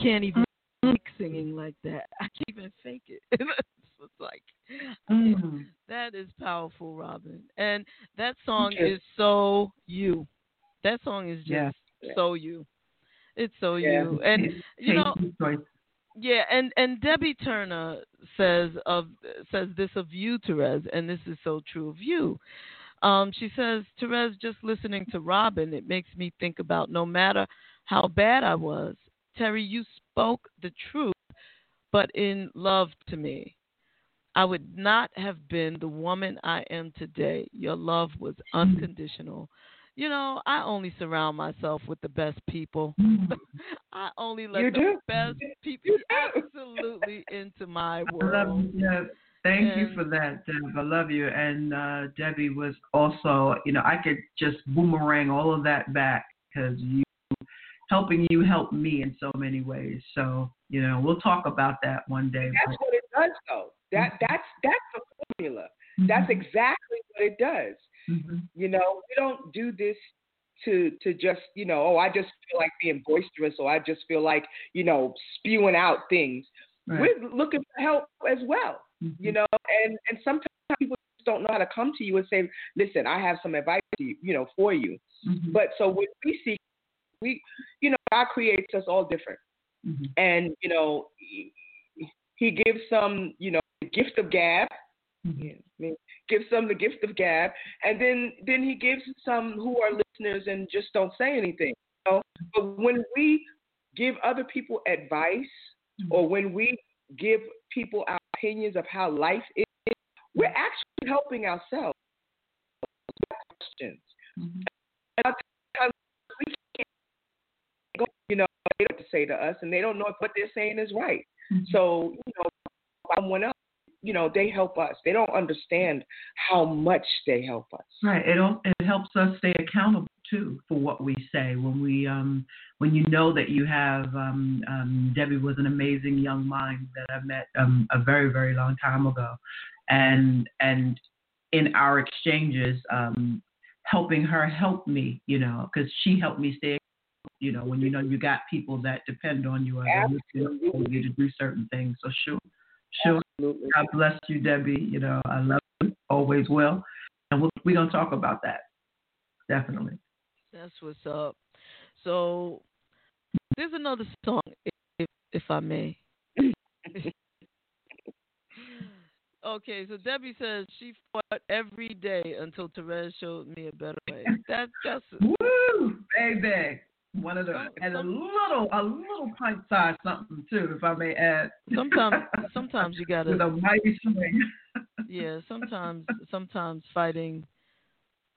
Can't even fake singing like that. I can't even fake it. it's like Mm. that is powerful, Robin. And that song is so you. That song is just Yeah. so you. It's so Yeah. you. And you know, yeah, and and Debbie Turner says of says this of you, Terez, and this is so true of you. Um, she says, Terez, just listening to Robin, it makes me think about no matter how bad I was, Terry, you spoke the truth, but in love to me. I would not have been the woman I am today. Your love was unconditional. You know, I only surround myself with the best people. I only let You the do. best people absolutely into my world. thank you for that, Deb. I love you. And uh, Debbie was also, you know, I could just boomerang all of that back because you helping you help me in so many ways. So, you know, we'll talk about that one day. That's what it does, though. That that's that's the formula. That's exactly what it does. Mm-hmm. You know, we don't do this to to just you know, oh, I just feel like being boisterous, or I just feel like you know spewing out things. Right. We're looking for help as well. You know, and and sometimes people just don't know how to come to you and say, "Listen, I have some advice, to you, you know, for you." Mm-hmm. But so when we see, we, you know, God creates us all different, Mm-hmm. and you know, he, he gives some, you know, the gift of gab. Mm-hmm. Gives some the gift of gab, and then then he gives some who are listeners and just don't say anything. You know? But when we give other people advice, or when we give people our opinions of how life is, we're actually helping ourselves. Questions. Mm-hmm. And sometimes we can't go, you know, they don't have to say to us, and they don't know if what they're saying is right. Mm-hmm. So, you know, someone else, you know, they help us. They don't understand how much they help us. Right. It al- it helps us stay accountable too for what we say when we um when you know that you have um um Debbie was an amazing young mind that I met um a very very long time ago, and and in our exchanges um helping her help me you know because she helped me stay you know when you know you got people that depend on you and listen for you to do certain things so sure sure Absolutely. God bless you Debbie you know I love you always will and we'll, we're gonna talk about that definitely. That's what's up. So there's another song, if, if I may. okay, so Debbie says she fought every day until Terez showed me a better way. That that's Woo, baby. One of the and a little a little pint size something too, if I may add. sometimes sometimes you gotta With a mighty swing. yeah sometimes sometimes fighting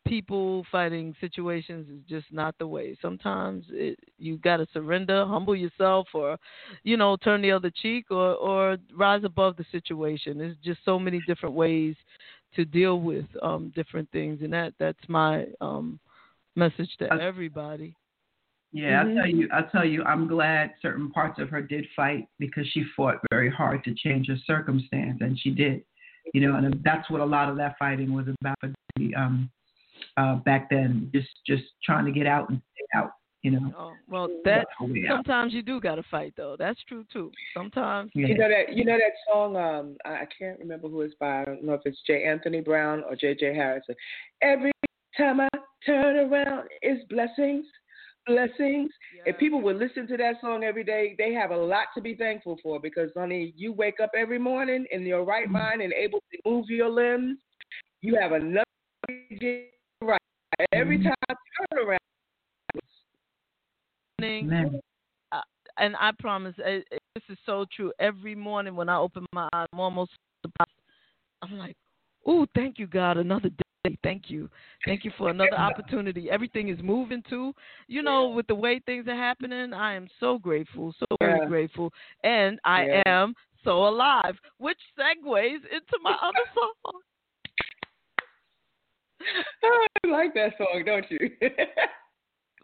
people fighting situations is just not the way sometimes it, you got to surrender humble yourself or you know turn the other cheek or or rise above the situation there's just so many different ways to deal with um different things and that that's my um message to everybody Yeah, Mhm. I tell you, I tell you, I'm glad certain parts of her did fight because she fought very hard to change her circumstance, and she did. You know, and that's what a lot of that fighting was about for Debbie, um, uh, back then. Just, just trying to get out and stay out. You know. oh well that sometimes you do got to fight though that's true too sometimes You know that you know that song. Um, I I can't remember who it's by. I don't know if it's J. Anthony Brown or J. J. Hairston. Every time I turn around, it's blessings, blessings. If people would listen to that song every day, they have a lot to be thankful for because, honey, you wake up every morning in your right mind and able to move your limbs. You have enough to get right. Every time I turn around, morning, uh, and I promise, uh, this is so true. Every morning when I open my eyes, I'm almost surprised. I'm like, "Ooh, thank you, God, another day. Thank you, thank you for another opportunity. Everything is moving too. You know, with the way things are happening, I am so grateful, so very Yeah. grateful, and I Yeah. am so alive." Which segues into my other song. I like that song, don't you?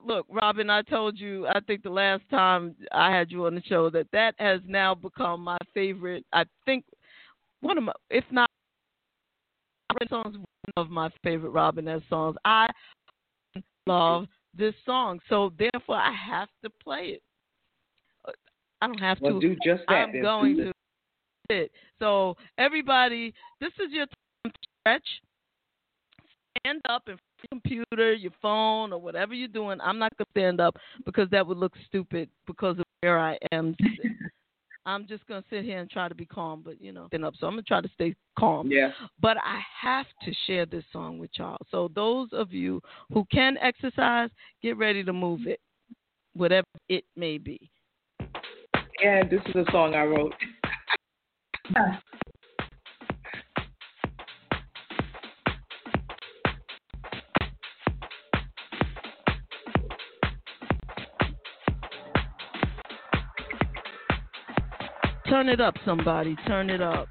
look, Robin, I told you, I think the last time I had you on the show that that has now become my favorite. I think one of my, if not, songs, of my favorite Robin S songs. I love this song, so therefore I have to play it. I don't have Well, to. do just that I'm going to. It. So everybody, this is your time to stretch stand up in front of your computer, your phone, or whatever you're doing. I'm not gonna stand up because that would look stupid because of where I am. I'm just gonna sit here and try to be calm, but you know, stand up. So I'm gonna try to stay calm. Yeah. But I have to share this song with y'all. So those of you who can exercise, get ready to move it, whatever it may be. Yeah, this is a song I wrote. Turn it up, somebody. Turn it up.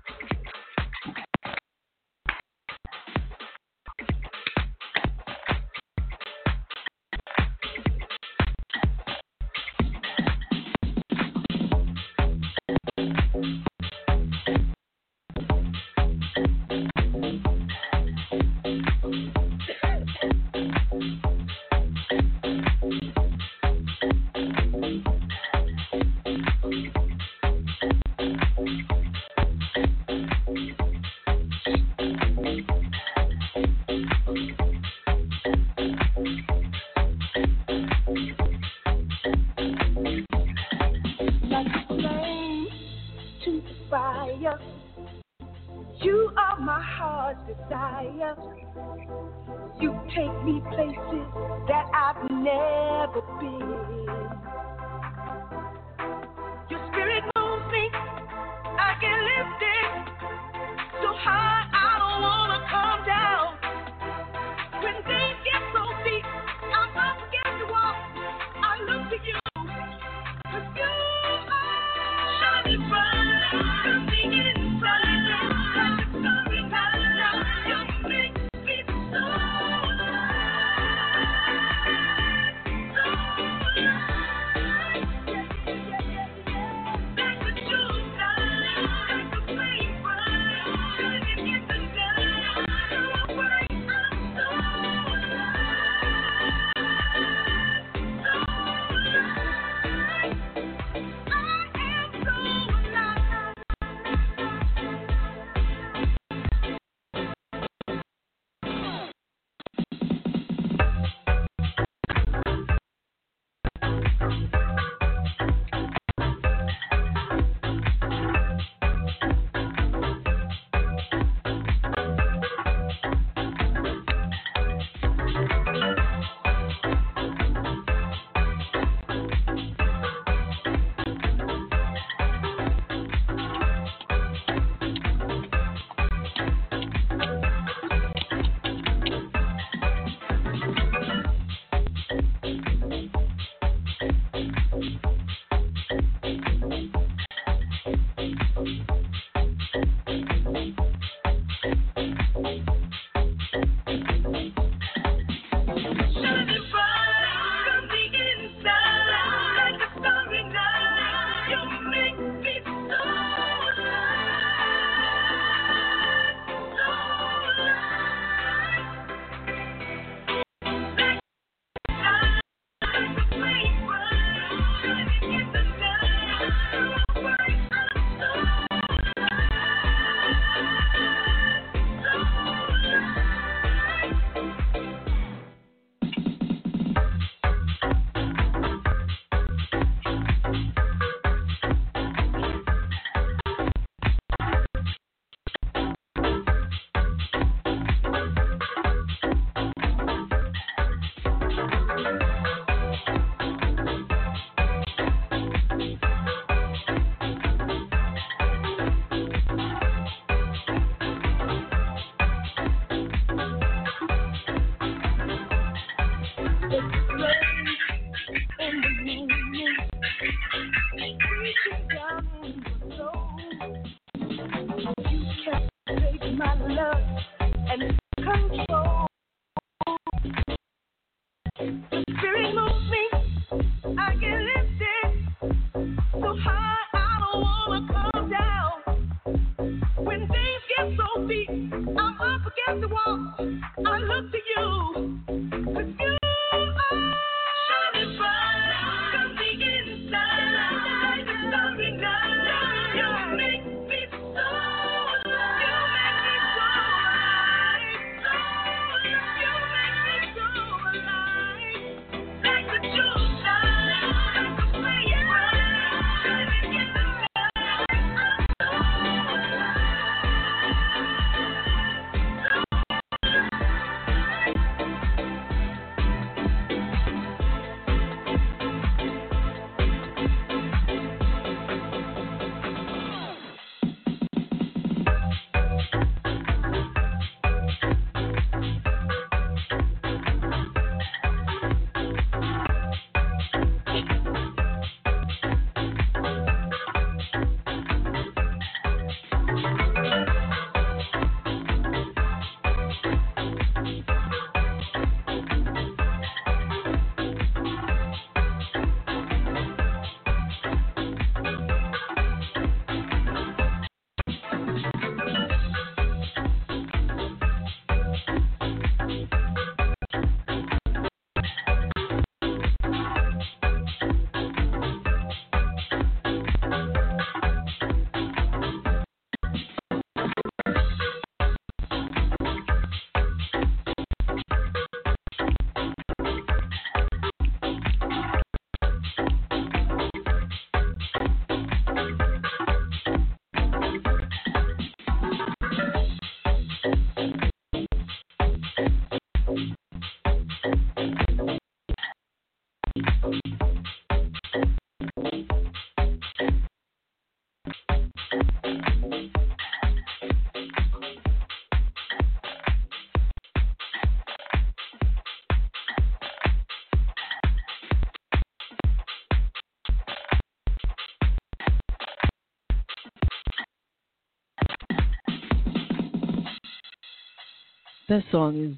That song is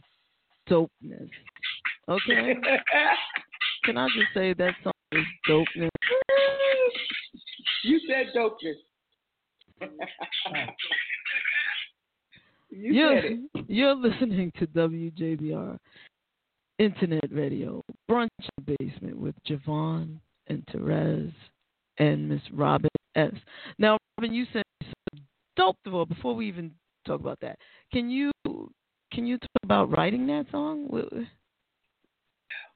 dopeness. Okay. Can I just say that song is dopeness? You said dopeness. you you're, said it. You're listening to WJBR Internet Radio, Brunch in the Basement with JaVonne and Terez and Miss Robin S. Now, Robin, you said dope. Well, before we even talk about that, can you can you talk about writing that song?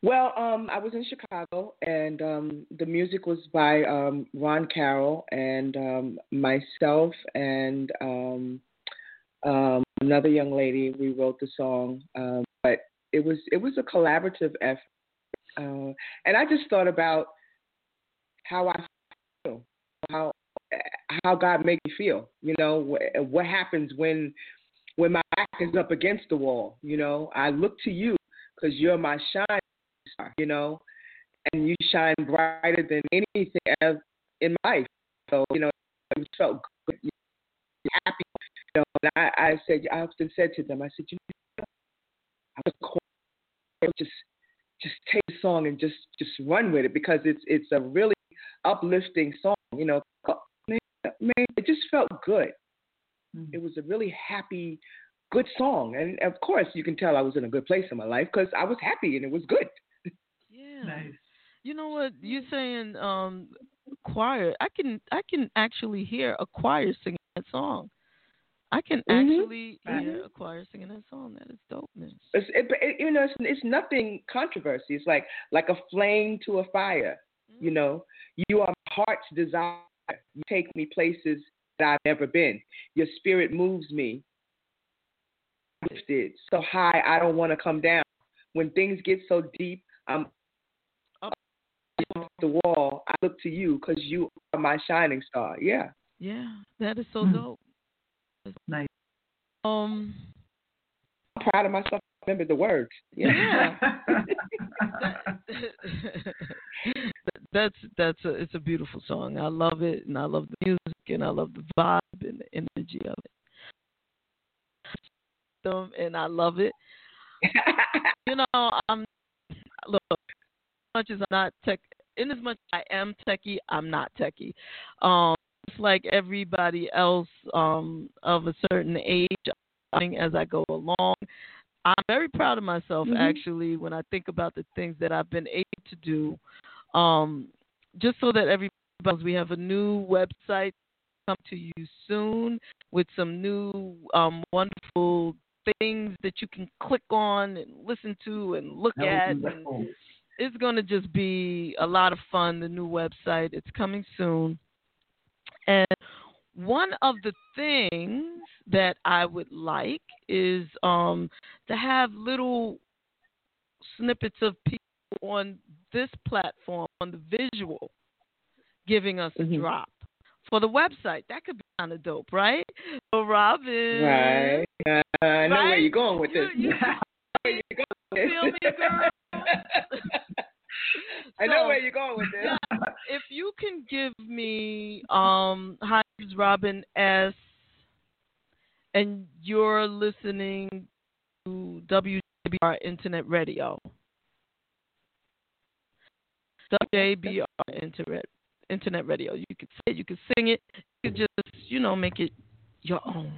Well, um, I was in Chicago, and um, the music was by um, Ron Carroll and um, myself and um, um, another young lady. We wrote the song, um, but it was it was a collaborative effort, uh, and I just thought about how I feel, how how God made me feel. You know, what, what happens when when my back is up against the wall. You know, I look to you because you're my shine star, you know, and you shine brighter than anything else in my life. So, you know, it felt good, happy. You know, and I, I said, I often said to them, I said, you know, I was just, just take the song and just, just run with it because it's, it's a really uplifting song. You know, man it just felt good. Mm-hmm. It was a really happy, good song, and of course, you can tell I was in a good place in my life because I was happy and it was good. Yeah. Nice. You know what you're saying? Um, choir. I can I can actually hear a choir singing that song. I can mm-hmm. actually mm-hmm. hear a choir singing that song. That is dopeness. It's, it, it, you know, it's, it's nothing controversy. It's like like a flame to a fire. Mm-hmm. You know, you are my heart's desire. You take me places that I've never been. Your spirit moves me. Lifted so high, I don't want to come down. When things get so deep, I'm up the wall, I look to you because you are my shining star. Yeah. Yeah, that is so mm. dope. That's nice. Um, I'm proud of myself. I remember the words. Yeah. that's that's a it's a beautiful song. I love it, and I love the music, and I love the vibe and the energy of it. Them, and I love it. you know, I'm look much as I'm not tech, in as much as I am techie, I'm not techie. Um, it's like everybody else um, of a certain age, as I go along. I'm very proud of myself mm-hmm. actually when I think about the things that I've been able to do. Um, just so that everybody knows, we have a new website come to you soon with some new um, wonderful things that you can click on and listen to and look at. And, it's going to just be a lot of fun. The new website, it's coming soon. And one of the things that I would like is um, to have little snippets of people on this platform, on the visual, giving us mm-hmm. a drop for the website. That could be kind of dope, right? So, Robin. Right. Uh, I know where you're going with this. You, you, feel me, girl? I know where you're going with this. if you can give me um hi Robin S and you're listening to WJBR Internet Radio. WJBR Internet Internet Radio. You could say it, you could sing it, you could just, you know, make it your own.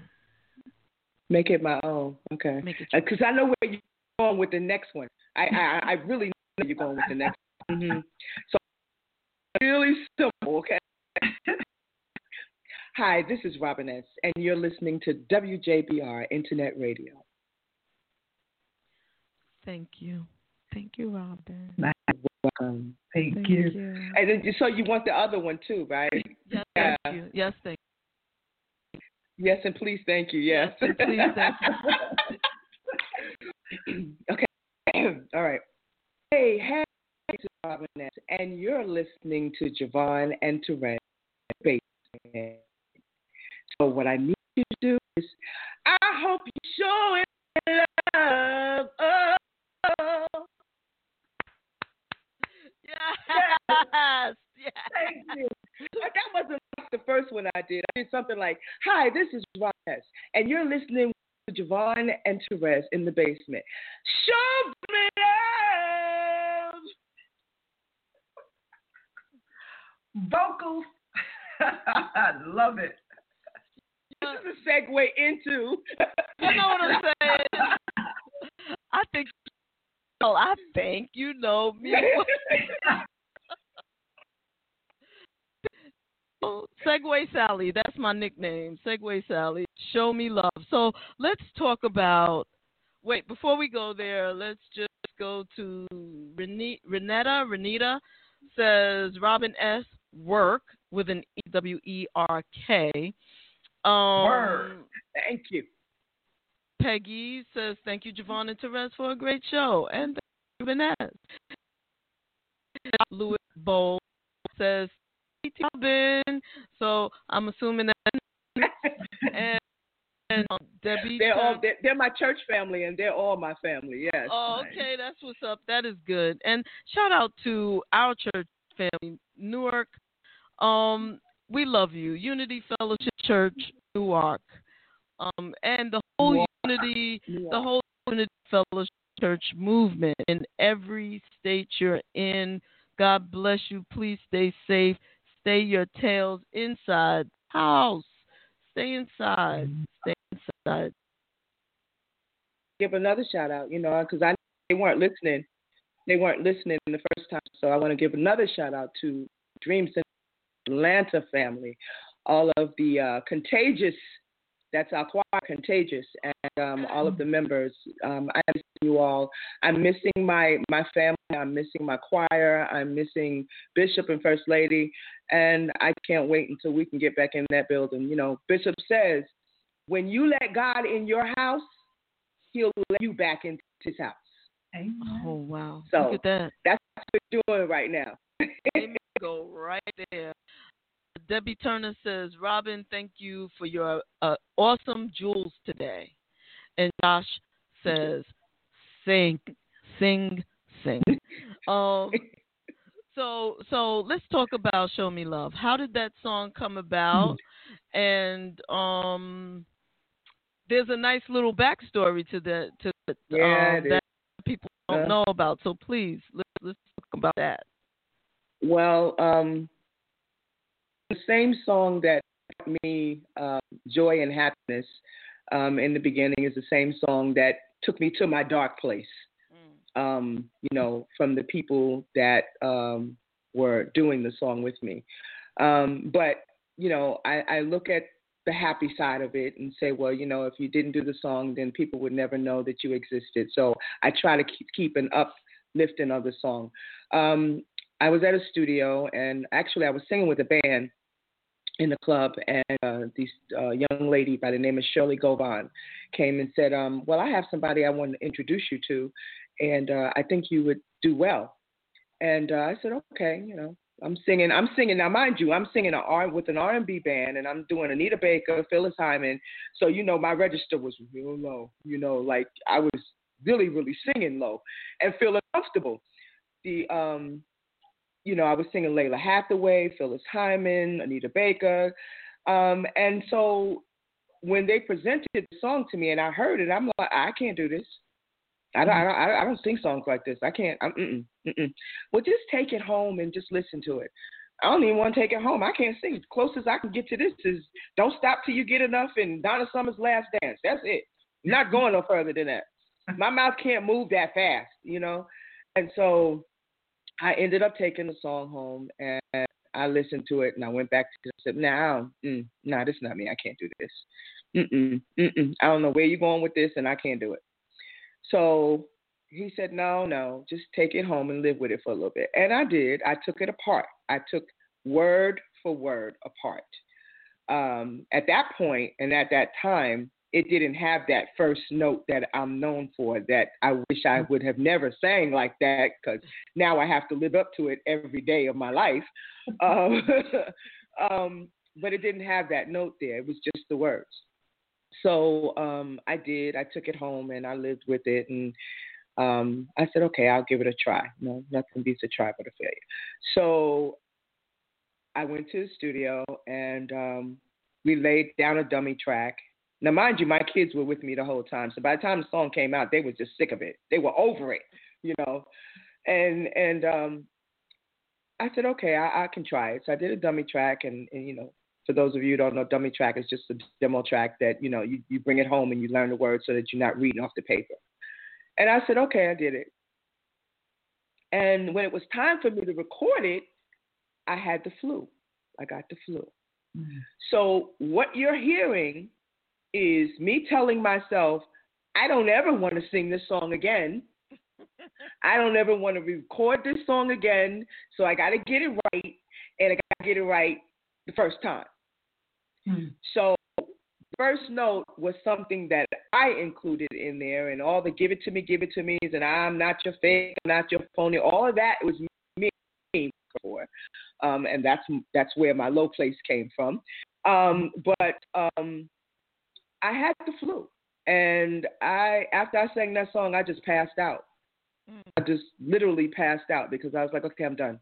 Make it my own. Okay. Because uh, I know where you're going with the next one. I I, I really know where you're going with the next Mm-hmm. So really simple, okay? Hi, this is Robin S., and you're listening to WJBR Internet Radio. Thank you. Thank you, Robin. Welcome. Thank, thank you. you. And then, so you want the other one too, right? Yes, yeah. thank you. Yes, thank you. Yes, and please thank you. Yes. yes please thank you. okay. All right. Hey, hey and you're listening to JaVonne and Terez. So what I need you to do is, I hope you show it love. Oh. Yes. Yes. Thank you. That wasn't the first one I did. I did something like, "Hi, this is Ross, and you're listening to JaVonne and Terez in the basement. Show me love. Vocals. I love it. This is a segue into. You know what I'm saying? I think. Well, I think you know me. Oh, Segway Sally, that's my nickname. Segway Sally. Show me love. So let's talk about. Wait, before we go there, let's just go to Rene- Renetta. Renita says Robin S. Work with an E W E R K. Um, Word. Thank you. Peggy says, Thank you, JaVonne and Terez, for a great show. And thank you, Vanessa. Louis Bowl says, "Hey, Robin. So I'm assuming that. and, and um, Debbie. They're all they're, they're my church family, and they're all my family. Yes. Oh, okay, that's what's up. That is good. And shout out to our church family, Newark. Um, we love you, Unity Fellowship Church, Newark, um, and the whole Newark. Unity, Newark. the whole Unity Fellowship Church movement in every state you're in. God bless you. Please stay safe. Stay your tails inside the house. Stay inside. Stay inside. Give another shout out, you know, because I they weren't listening. They weren't listening the first time, so I want to give another shout out to Dream Center Atlanta family, all of the uh, contagious. That's our choir, contagious, and um, all of the members. Um, I miss you all. I'm missing my my family. I'm missing my choir. I'm missing Bishop and First Lady, and I can't wait until we can get back in that building. You know, Bishop says, when you let God in your house, He'll let you back into His house. Oh wow! So Look at that. that's what we're doing right now. go right there. Debbie Turner says, Robin, thank you for your uh, awesome jewels today. And Josh says, sing, sing, sing. um, so, so let's talk about "Show Me Love." How did that song come about? And um, there's a nice little backstory to the to the, Yeah, um, that people don't know about. So please, let's let's talk about that. Well, um, the same song that brought me uh, joy and happiness um, in the beginning is the same song that took me to my dark place. Um, you know, from the people that um, were doing the song with me. Um, but you know, I, I look at the happy side of it and say, well, you know, if you didn't do the song, then people would never know that you existed. So I try to keep, keep an uplifting of the song. Um, I was at a studio, and actually, I was singing with a band in the club, and uh, this uh, young lady by the name of Shirley Govan came and said, um, "Well, I have somebody I want to introduce you to, and uh, I think you would do well." And uh, I said, "Okay, you know." I'm singing. I'm singing now, mind you. I'm singing an R with an R&B band, and I'm doing Anita Baker, Phyllis Hyman. So you know, my register was real low. You know, like I was really, really singing low and feeling comfortable. The um, you know, I was singing Lalah Hathaway, Phyllis Hyman, Anita Baker. Um, and so when they presented the song to me and I heard it, I'm like, I can't do this. I don't, I don't, I don't sing songs like this. I can't. I'm, mm-mm, mm-mm. Well, just take it home and just listen to it. I don't even want to take it home. I can't sing. Closest I can get to this is "Don't Stop Till You Get Enough" and Donna Summer's "Last Dance." That's it. not going no further than that. My mouth can't move that fast, you know. And so I ended up taking the song home and I listened to it and I went back to it and said, "Now, mm, nah, this is not me. I can't do this. Mm-mm, mm-mm. I don't know where you're going with this, and I can't do it." So he said, "No, no, just take it home and live with it for a little bit." And I did. I took it apart. I took word for word apart. Um, at that point and at that time, it didn't have that first note that I'm known for. That I wish I would have never sang like that because now I have to live up to it every day of my life. um, um, but it didn't have that note there. It was just the words. So um, I did. I took it home and I lived with it, and um, I said, okay, I'll give it a try. No, nothing beats a try but a failure. So I went to the studio and um, we laid down a dummy track Now, mind you, my kids were with me the whole time. So by the time the song came out, they were just sick of it. They were over it, you know. And and um, I said, okay, I, I can try it. So I did a dummy track, and, and you know, for those of you who don't know, dummy track is just a demo track that you know you, you bring it home and you learn the words so that you're not reading off the paper. And I said, okay, I did it. And when it was time for me to record it, I had the flu. I got the flu. Mm-hmm. So what you're hearing is me telling myself, I don't ever want to sing this song again. I don't ever want to record this song again. So I got to get it right, and I got to get it right the first time. Hmm. So first note was something that I included in there, and all the "give it to me, give it to me" and "I'm not your fake, I'm not your phony." All of that was me for, um, and that's that's where my low place came from. Um, but um, I had the flu, and I after I sang that song, I just passed out. Mm. I just literally passed out because I was like, okay, I'm done.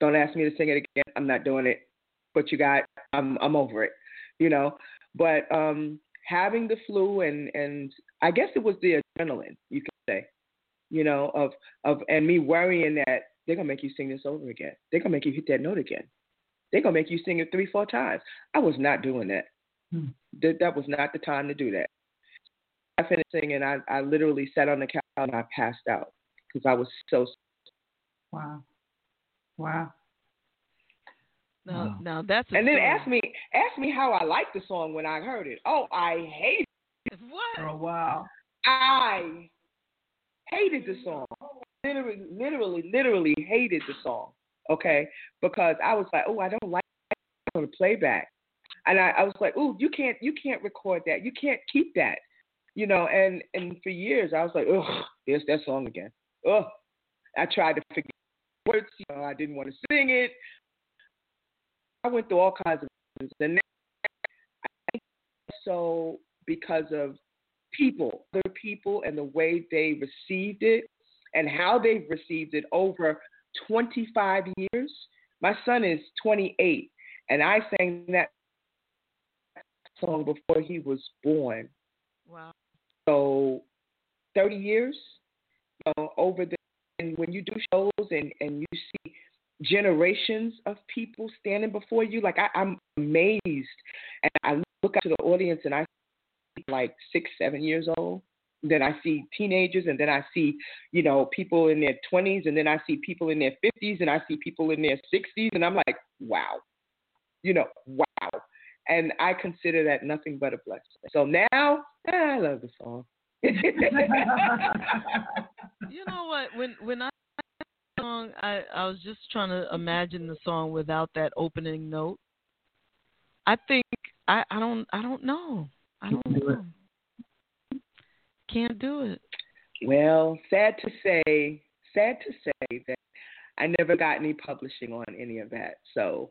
Don't ask me to sing it again. I'm not doing it. But you got, I'm I'm over it, you know. But um, having the flu and and I guess it was the adrenaline, you could say, you know, of of and me worrying that they're gonna make you sing this over again. They're gonna make you hit that note again. They're gonna make you sing it three, four times. I was not doing that. That that was not the time to do that. I finished singing. I I literally sat on the couch and I passed out because I was so. Wow. Wow. No, wow. now that's and then ask me ask me how I liked the song when I heard it. Oh, I hated it. What? Oh wow. I hated the song. Literally, literally, literally hated the song. Okay, because I was like, oh, I don't like it on the playback, and I, I was like, oh, you can't, you can't record that. You can't keep that. You know, and and for years I was like, oh, there's that song again. Oh, I tried to forget words. You know, I didn't want to sing it. I went through all kinds of things. And so because of people, other people, and the way they received it and how they've received it over 25 years. My son is 28, and I sang that song before he was born. Wow. So 30 years you know, over the and when you do shows and and you see generations of people standing before you, like I, I'm amazed, and I look out to the audience and I see like six, seven years old. Then I see teenagers, and then I see, you know, people in their 20s, and then I see people in their 50s, and I see people in their 60s, and I'm like, wow, you know, wow. And I consider that nothing but a blessing. So now, I love the song. you know what? When when I song, I I was just trying to imagine the song without that opening note. I think I I don't I don't know. I don't know. Can't do it. Well, sad to say, sad to say that I never got any publishing on any of that. So,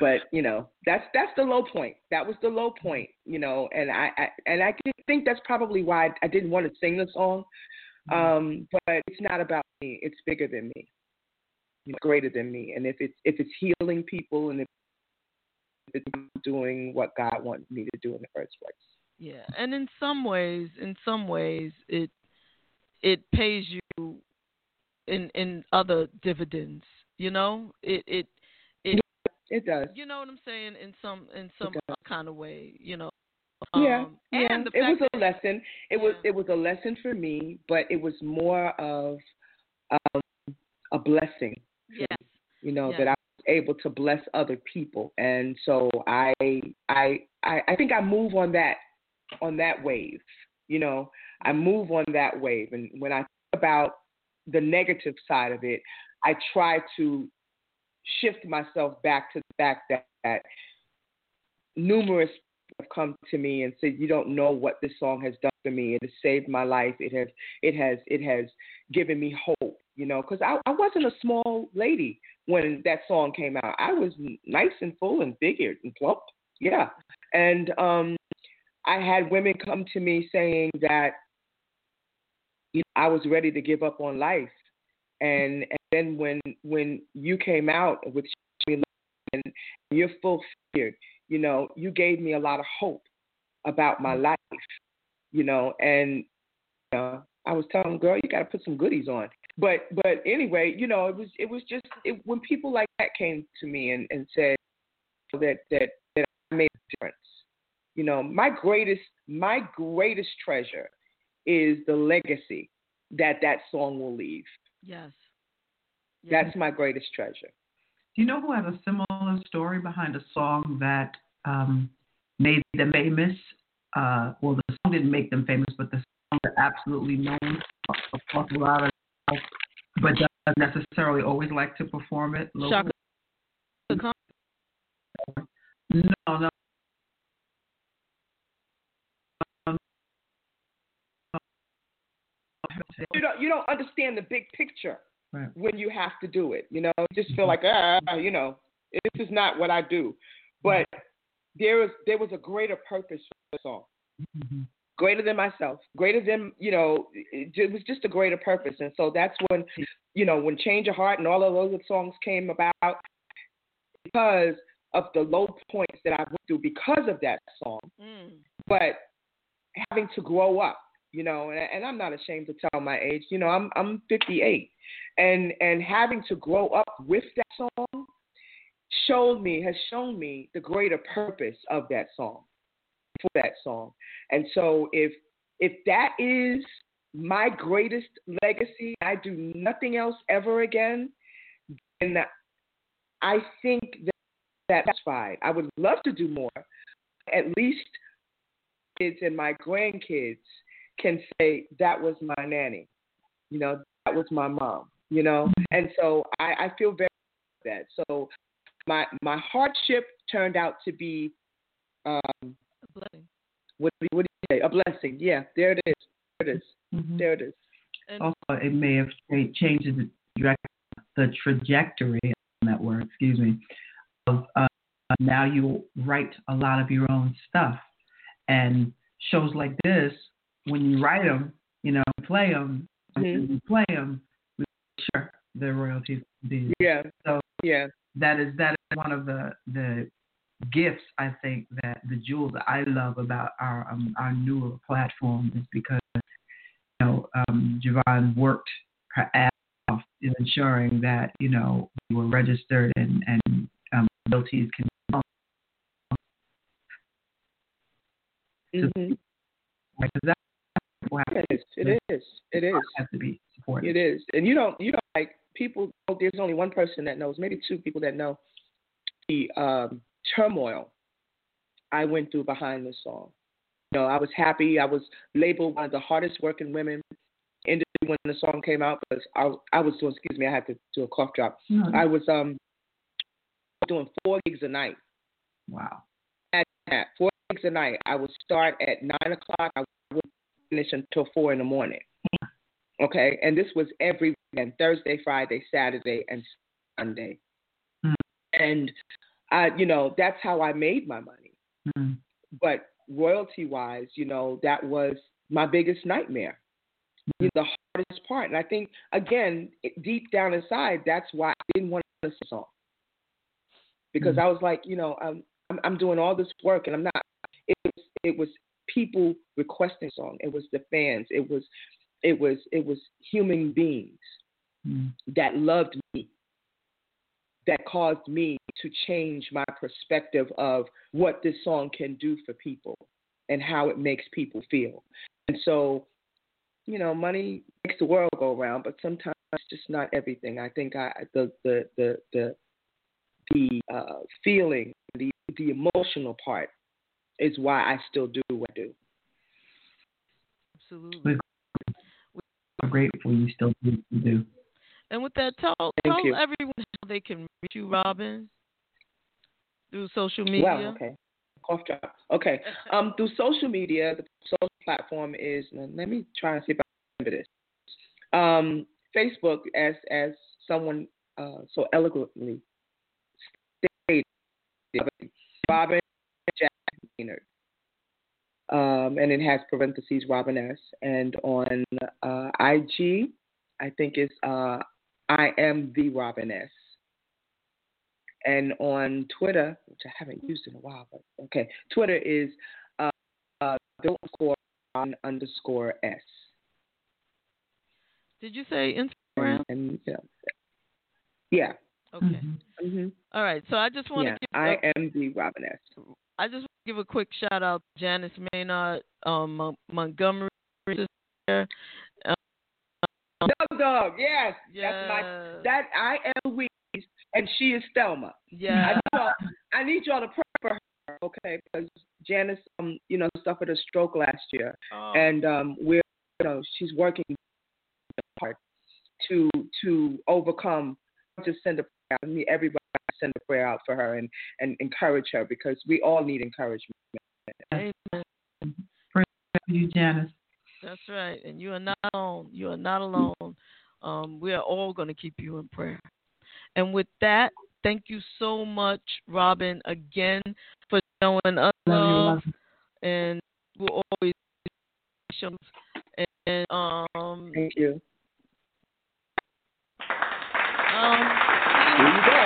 but you know, that's that's the low point. That was the low point, you know, and I, I and I think that's probably why I didn't want to sing the song. Mm-hmm. Um, but it's not about me. It's bigger than me. It's greater than me. And if it's if it's healing people and if it's doing what God wants me to do in the first place. Yeah, and in some ways, in some ways, it it pays you in in other dividends. You know, it it it does. You know what I'm saying? In some in some kind of way, you know. Yeah, um, yeah. And it was a lesson. It yeah. was it was a lesson for me, but it was more of um, a blessing. Yes. Me, you know yes. that I was able to bless other people, and so I I I, I think I move on that on that wave. You know, I move on that wave, and when I think about the negative side of it, I try to shift myself back to the fact that, that numerous have come to me and said, "You don't know what this song has done for me. It has saved my life. It has, it has, it has given me hope." You know, because I, I wasn't a small lady when that song came out. I was nice and full and big and plump. Yeah, and um, I had women come to me saying that you know, I was ready to give up on life, and then when when you came out with and you're full figured, you know, you gave me a lot of hope. about my life, you know, and uh, I was telling him, girl, you got to put some goodies on. But but anyway, you know, it was it was just it, when people like that came to me and, and said that that that I made a difference. You know, my greatest my greatest treasure is the legacy that that song will leave. Yes. That's my greatest treasure. Do you know who has a similar story behind a song that um, made them famous? Uh, well, the song didn't make them famous, but the song are absolutely known across a lot of, but doesn't necessarily always like to perform it. Chaka No, no. You don't you don't understand the big picture Right. when you have to do it. You know, you just feel like ah, you know, this is not what I do. But there was there was a greater purpose for the song, Mm-hmm. greater than myself, greater than you know. It, it was just a greater purpose, and so that's when you know when Change of Heart and all of those songs came about because of the low points that I went through because of that song. Mm. But having to grow up, you know, and, and I'm not ashamed to tell my age. You know, I'm I'm 58, and and having to grow up with that song showed me has shown me the greater purpose of that song for that song. And so if if that is my greatest legacy, I do nothing else ever again, then I think that that's satisfied. I would love to do more. At least kids and my grandkids can say that was my nanny. You know, that was my mom. You know, and so I, I feel very that. So my my hardship turned out to be um, a what, what do you say? A blessing. Yeah, there it is. There it is. There it is. Also, it may have changed the, the trajectory, on that word, excuse me, of uh, now you write a lot of your own stuff. And shows like this, when you write them, you know, play them, Mhm. you play them, sure, the royalties be. Yeah. So yeah, that is that is one of the the gifts I think that the jewels that I love about our um, our newer platform is because you know um, JaVonne worked her ass off in ensuring that you know we were registered and and um, royalties can Mhm. Right, that It is. It is. It is. has to be supported. It is. And you don't. You don't like people. There's only one person that knows. Maybe two people that know the um, turmoil I went through behind this song. You know, I was happy. I was labeled one of the hardest working women in the when the song came out because I I was doing. Excuse me. I had to do a cough drop. No. I was um doing four gigs a night. Wow. At that four gigs a night. I would start at nine o'clock. I would finish until four in the morning. Okay, and this was every weekend: Thursday, Friday, Saturday, and Sunday. Hmm. And I, you know, that's how I made my money. Mm. But royalty-wise, you know, that was my biggest nightmare. Know, the hardest part, and I think again, deep down inside, that's why I didn't want to listen to the song because I was like, you know, I'm I'm, I'm doing all this work and I'm not. It was it was people requesting song. It was the fans. It was it was it was human beings Mm. that loved me that caused me to change my perspective of what this song can do for people and how it makes people feel. And so, you know, money makes the world go round, but sometimes it's just not everything. I think I the the the the the uh, feeling, the the emotional part is why I still do what I do. Absolutely. We're grateful you still do what you do. And with that, tell tell everyone how they can reach you, Robin, through social media. Wow, okay. Cough drop. Okay. Um, through social media, the social platform is. Let me try and see if I remember this. Um, Facebook, as as someone uh, so eloquently stated, Robin Jack Maynard. Um, and it has parentheses Robin S. And on uh, IG, I think it's uh, I am the Robin S. And on Twitter, which I haven't used in a while, but okay, Twitter is uh, Bill underscore Ron underscore S. Did you say Instagram? And, and yeah. yeah. Okay. hmm All right. So I just want Yeah, to give I a- am the Robin S. I just want to give a quick shout out to Janice Maynard, um, Mon- Montgomery. sister. Um, Dog Dog, yes. That's Yeah. my that I am Louise and she is Thelma. Yeah. I need y'all, I need y'all to pray for her, okay? Because Janice, um, you know, suffered a stroke last year, Oh. and um, we're, you know, she's working hard to to overcome. Just send a prayer. I need everybody to send a prayer out for her and and encourage her because we all need encouragement. Amen. Praise you, Janice. That's right. And you are not alone. You are not alone. Um, we are all going to keep you in prayer. And with that, thank you so much, Robin, again for showing us Love you, love. love. And we'll always and um Thank you. um Here you go.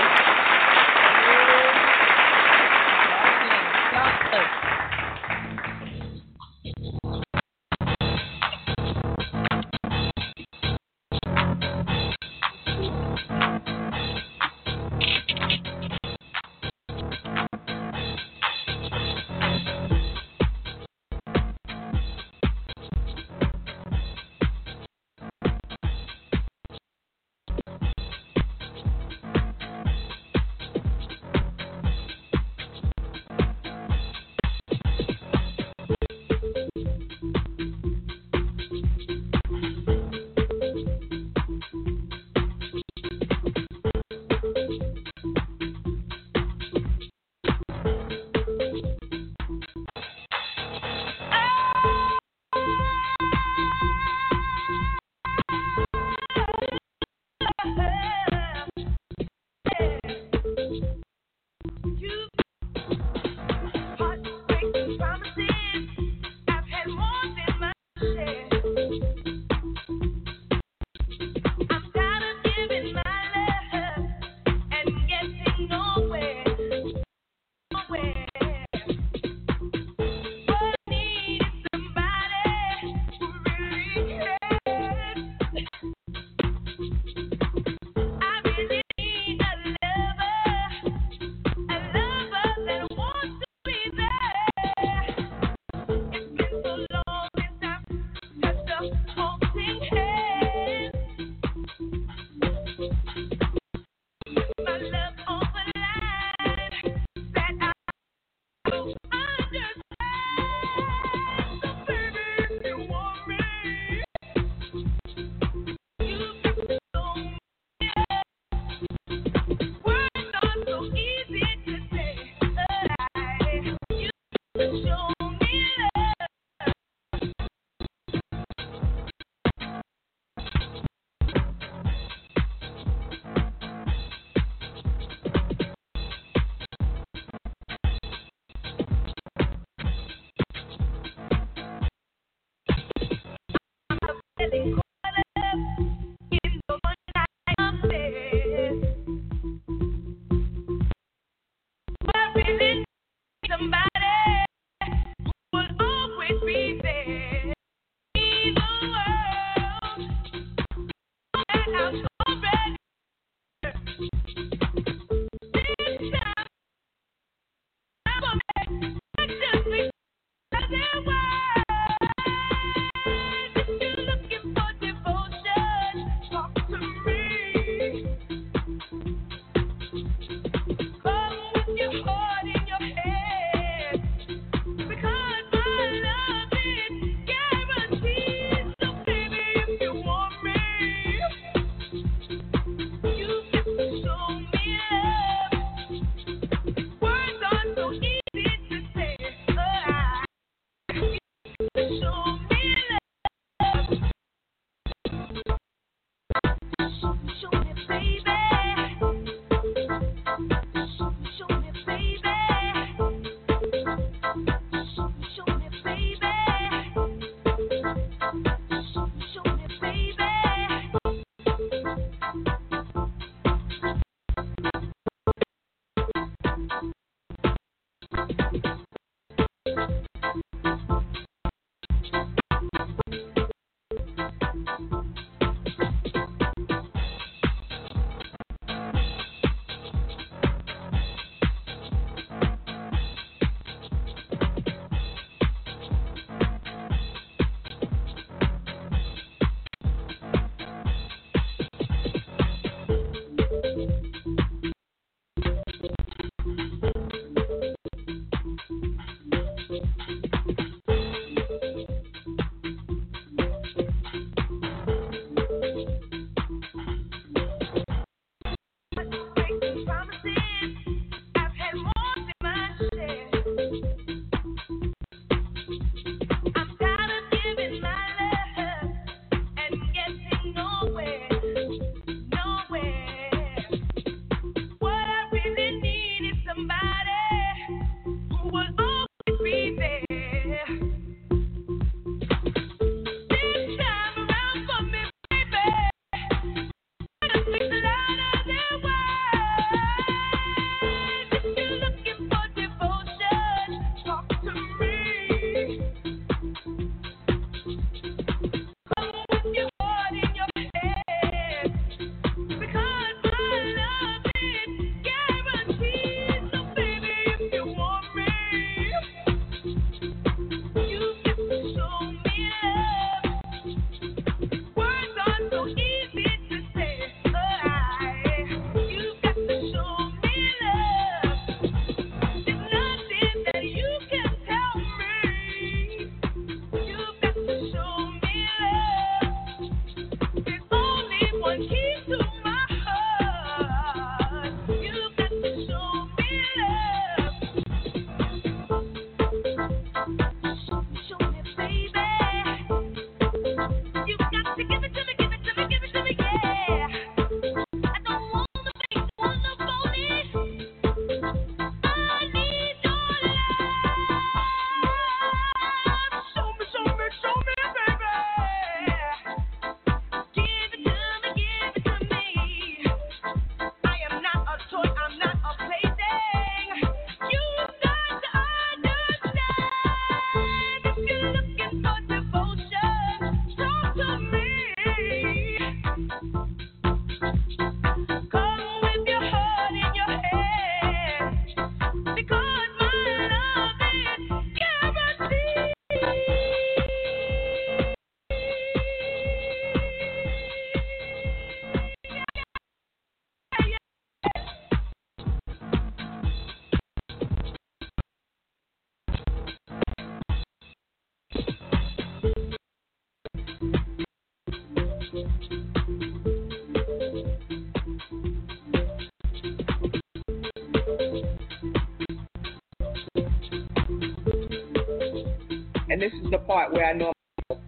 This is the part where I know I'm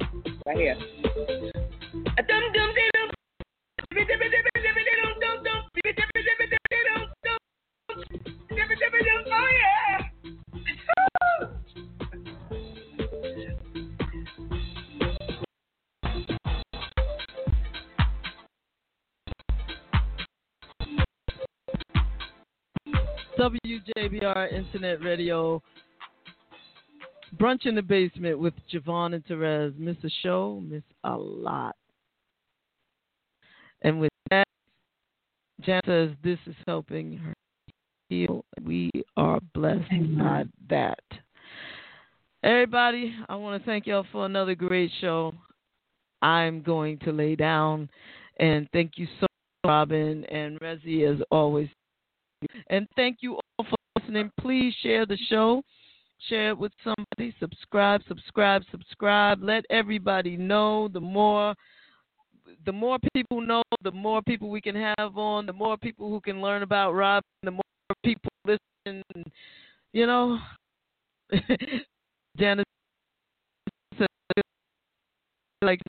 right here. WJBR Internet Radio. Brunch in the basement with JaVonne and Terez. Miss a show, miss a lot. And with that, Jan says this is helping her heal. We are blessed by that. Everybody, I want to thank y'all for another great show. I'm going to lay down and thank you so much, Robin and Rezi, as always. And thank you all for listening. Please share the show. Share it with somebody. Subscribe, subscribe, subscribe. Let everybody know. The more the more people know, the more people we can have on, the more people who can learn about Robin, the more people listen. You know, Janice like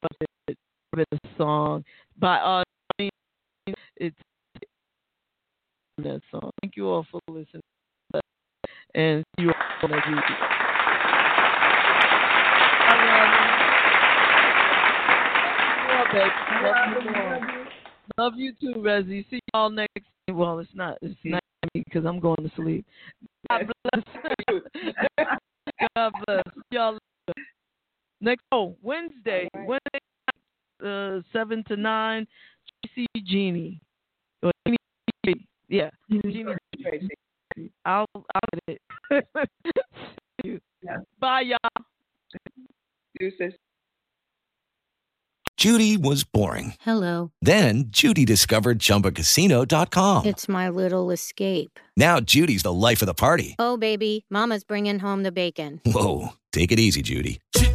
a song by us. It's that song. Thank you all for listening, and see you all next week. Love you, Love you, more. Love you too, Rezi. See y'all next. Well, it's not. It's not me because I'm going to sleep. God bless. God bless. Y'all later. next. Oh, Wednesday. Wednesday, uh, seven to nine. Tracy Jeannie. Or Jeannie yeah, Jeannie. I'll I'll get it. See you. Bye, y'all. Deuces. Judy was boring. Hello. Then Judy discovered ChumbaCasino.com. It's my little escape. Now Judy's the life of the party. Oh, baby, Mama's bringing home the bacon. Whoa, take it easy, Judy.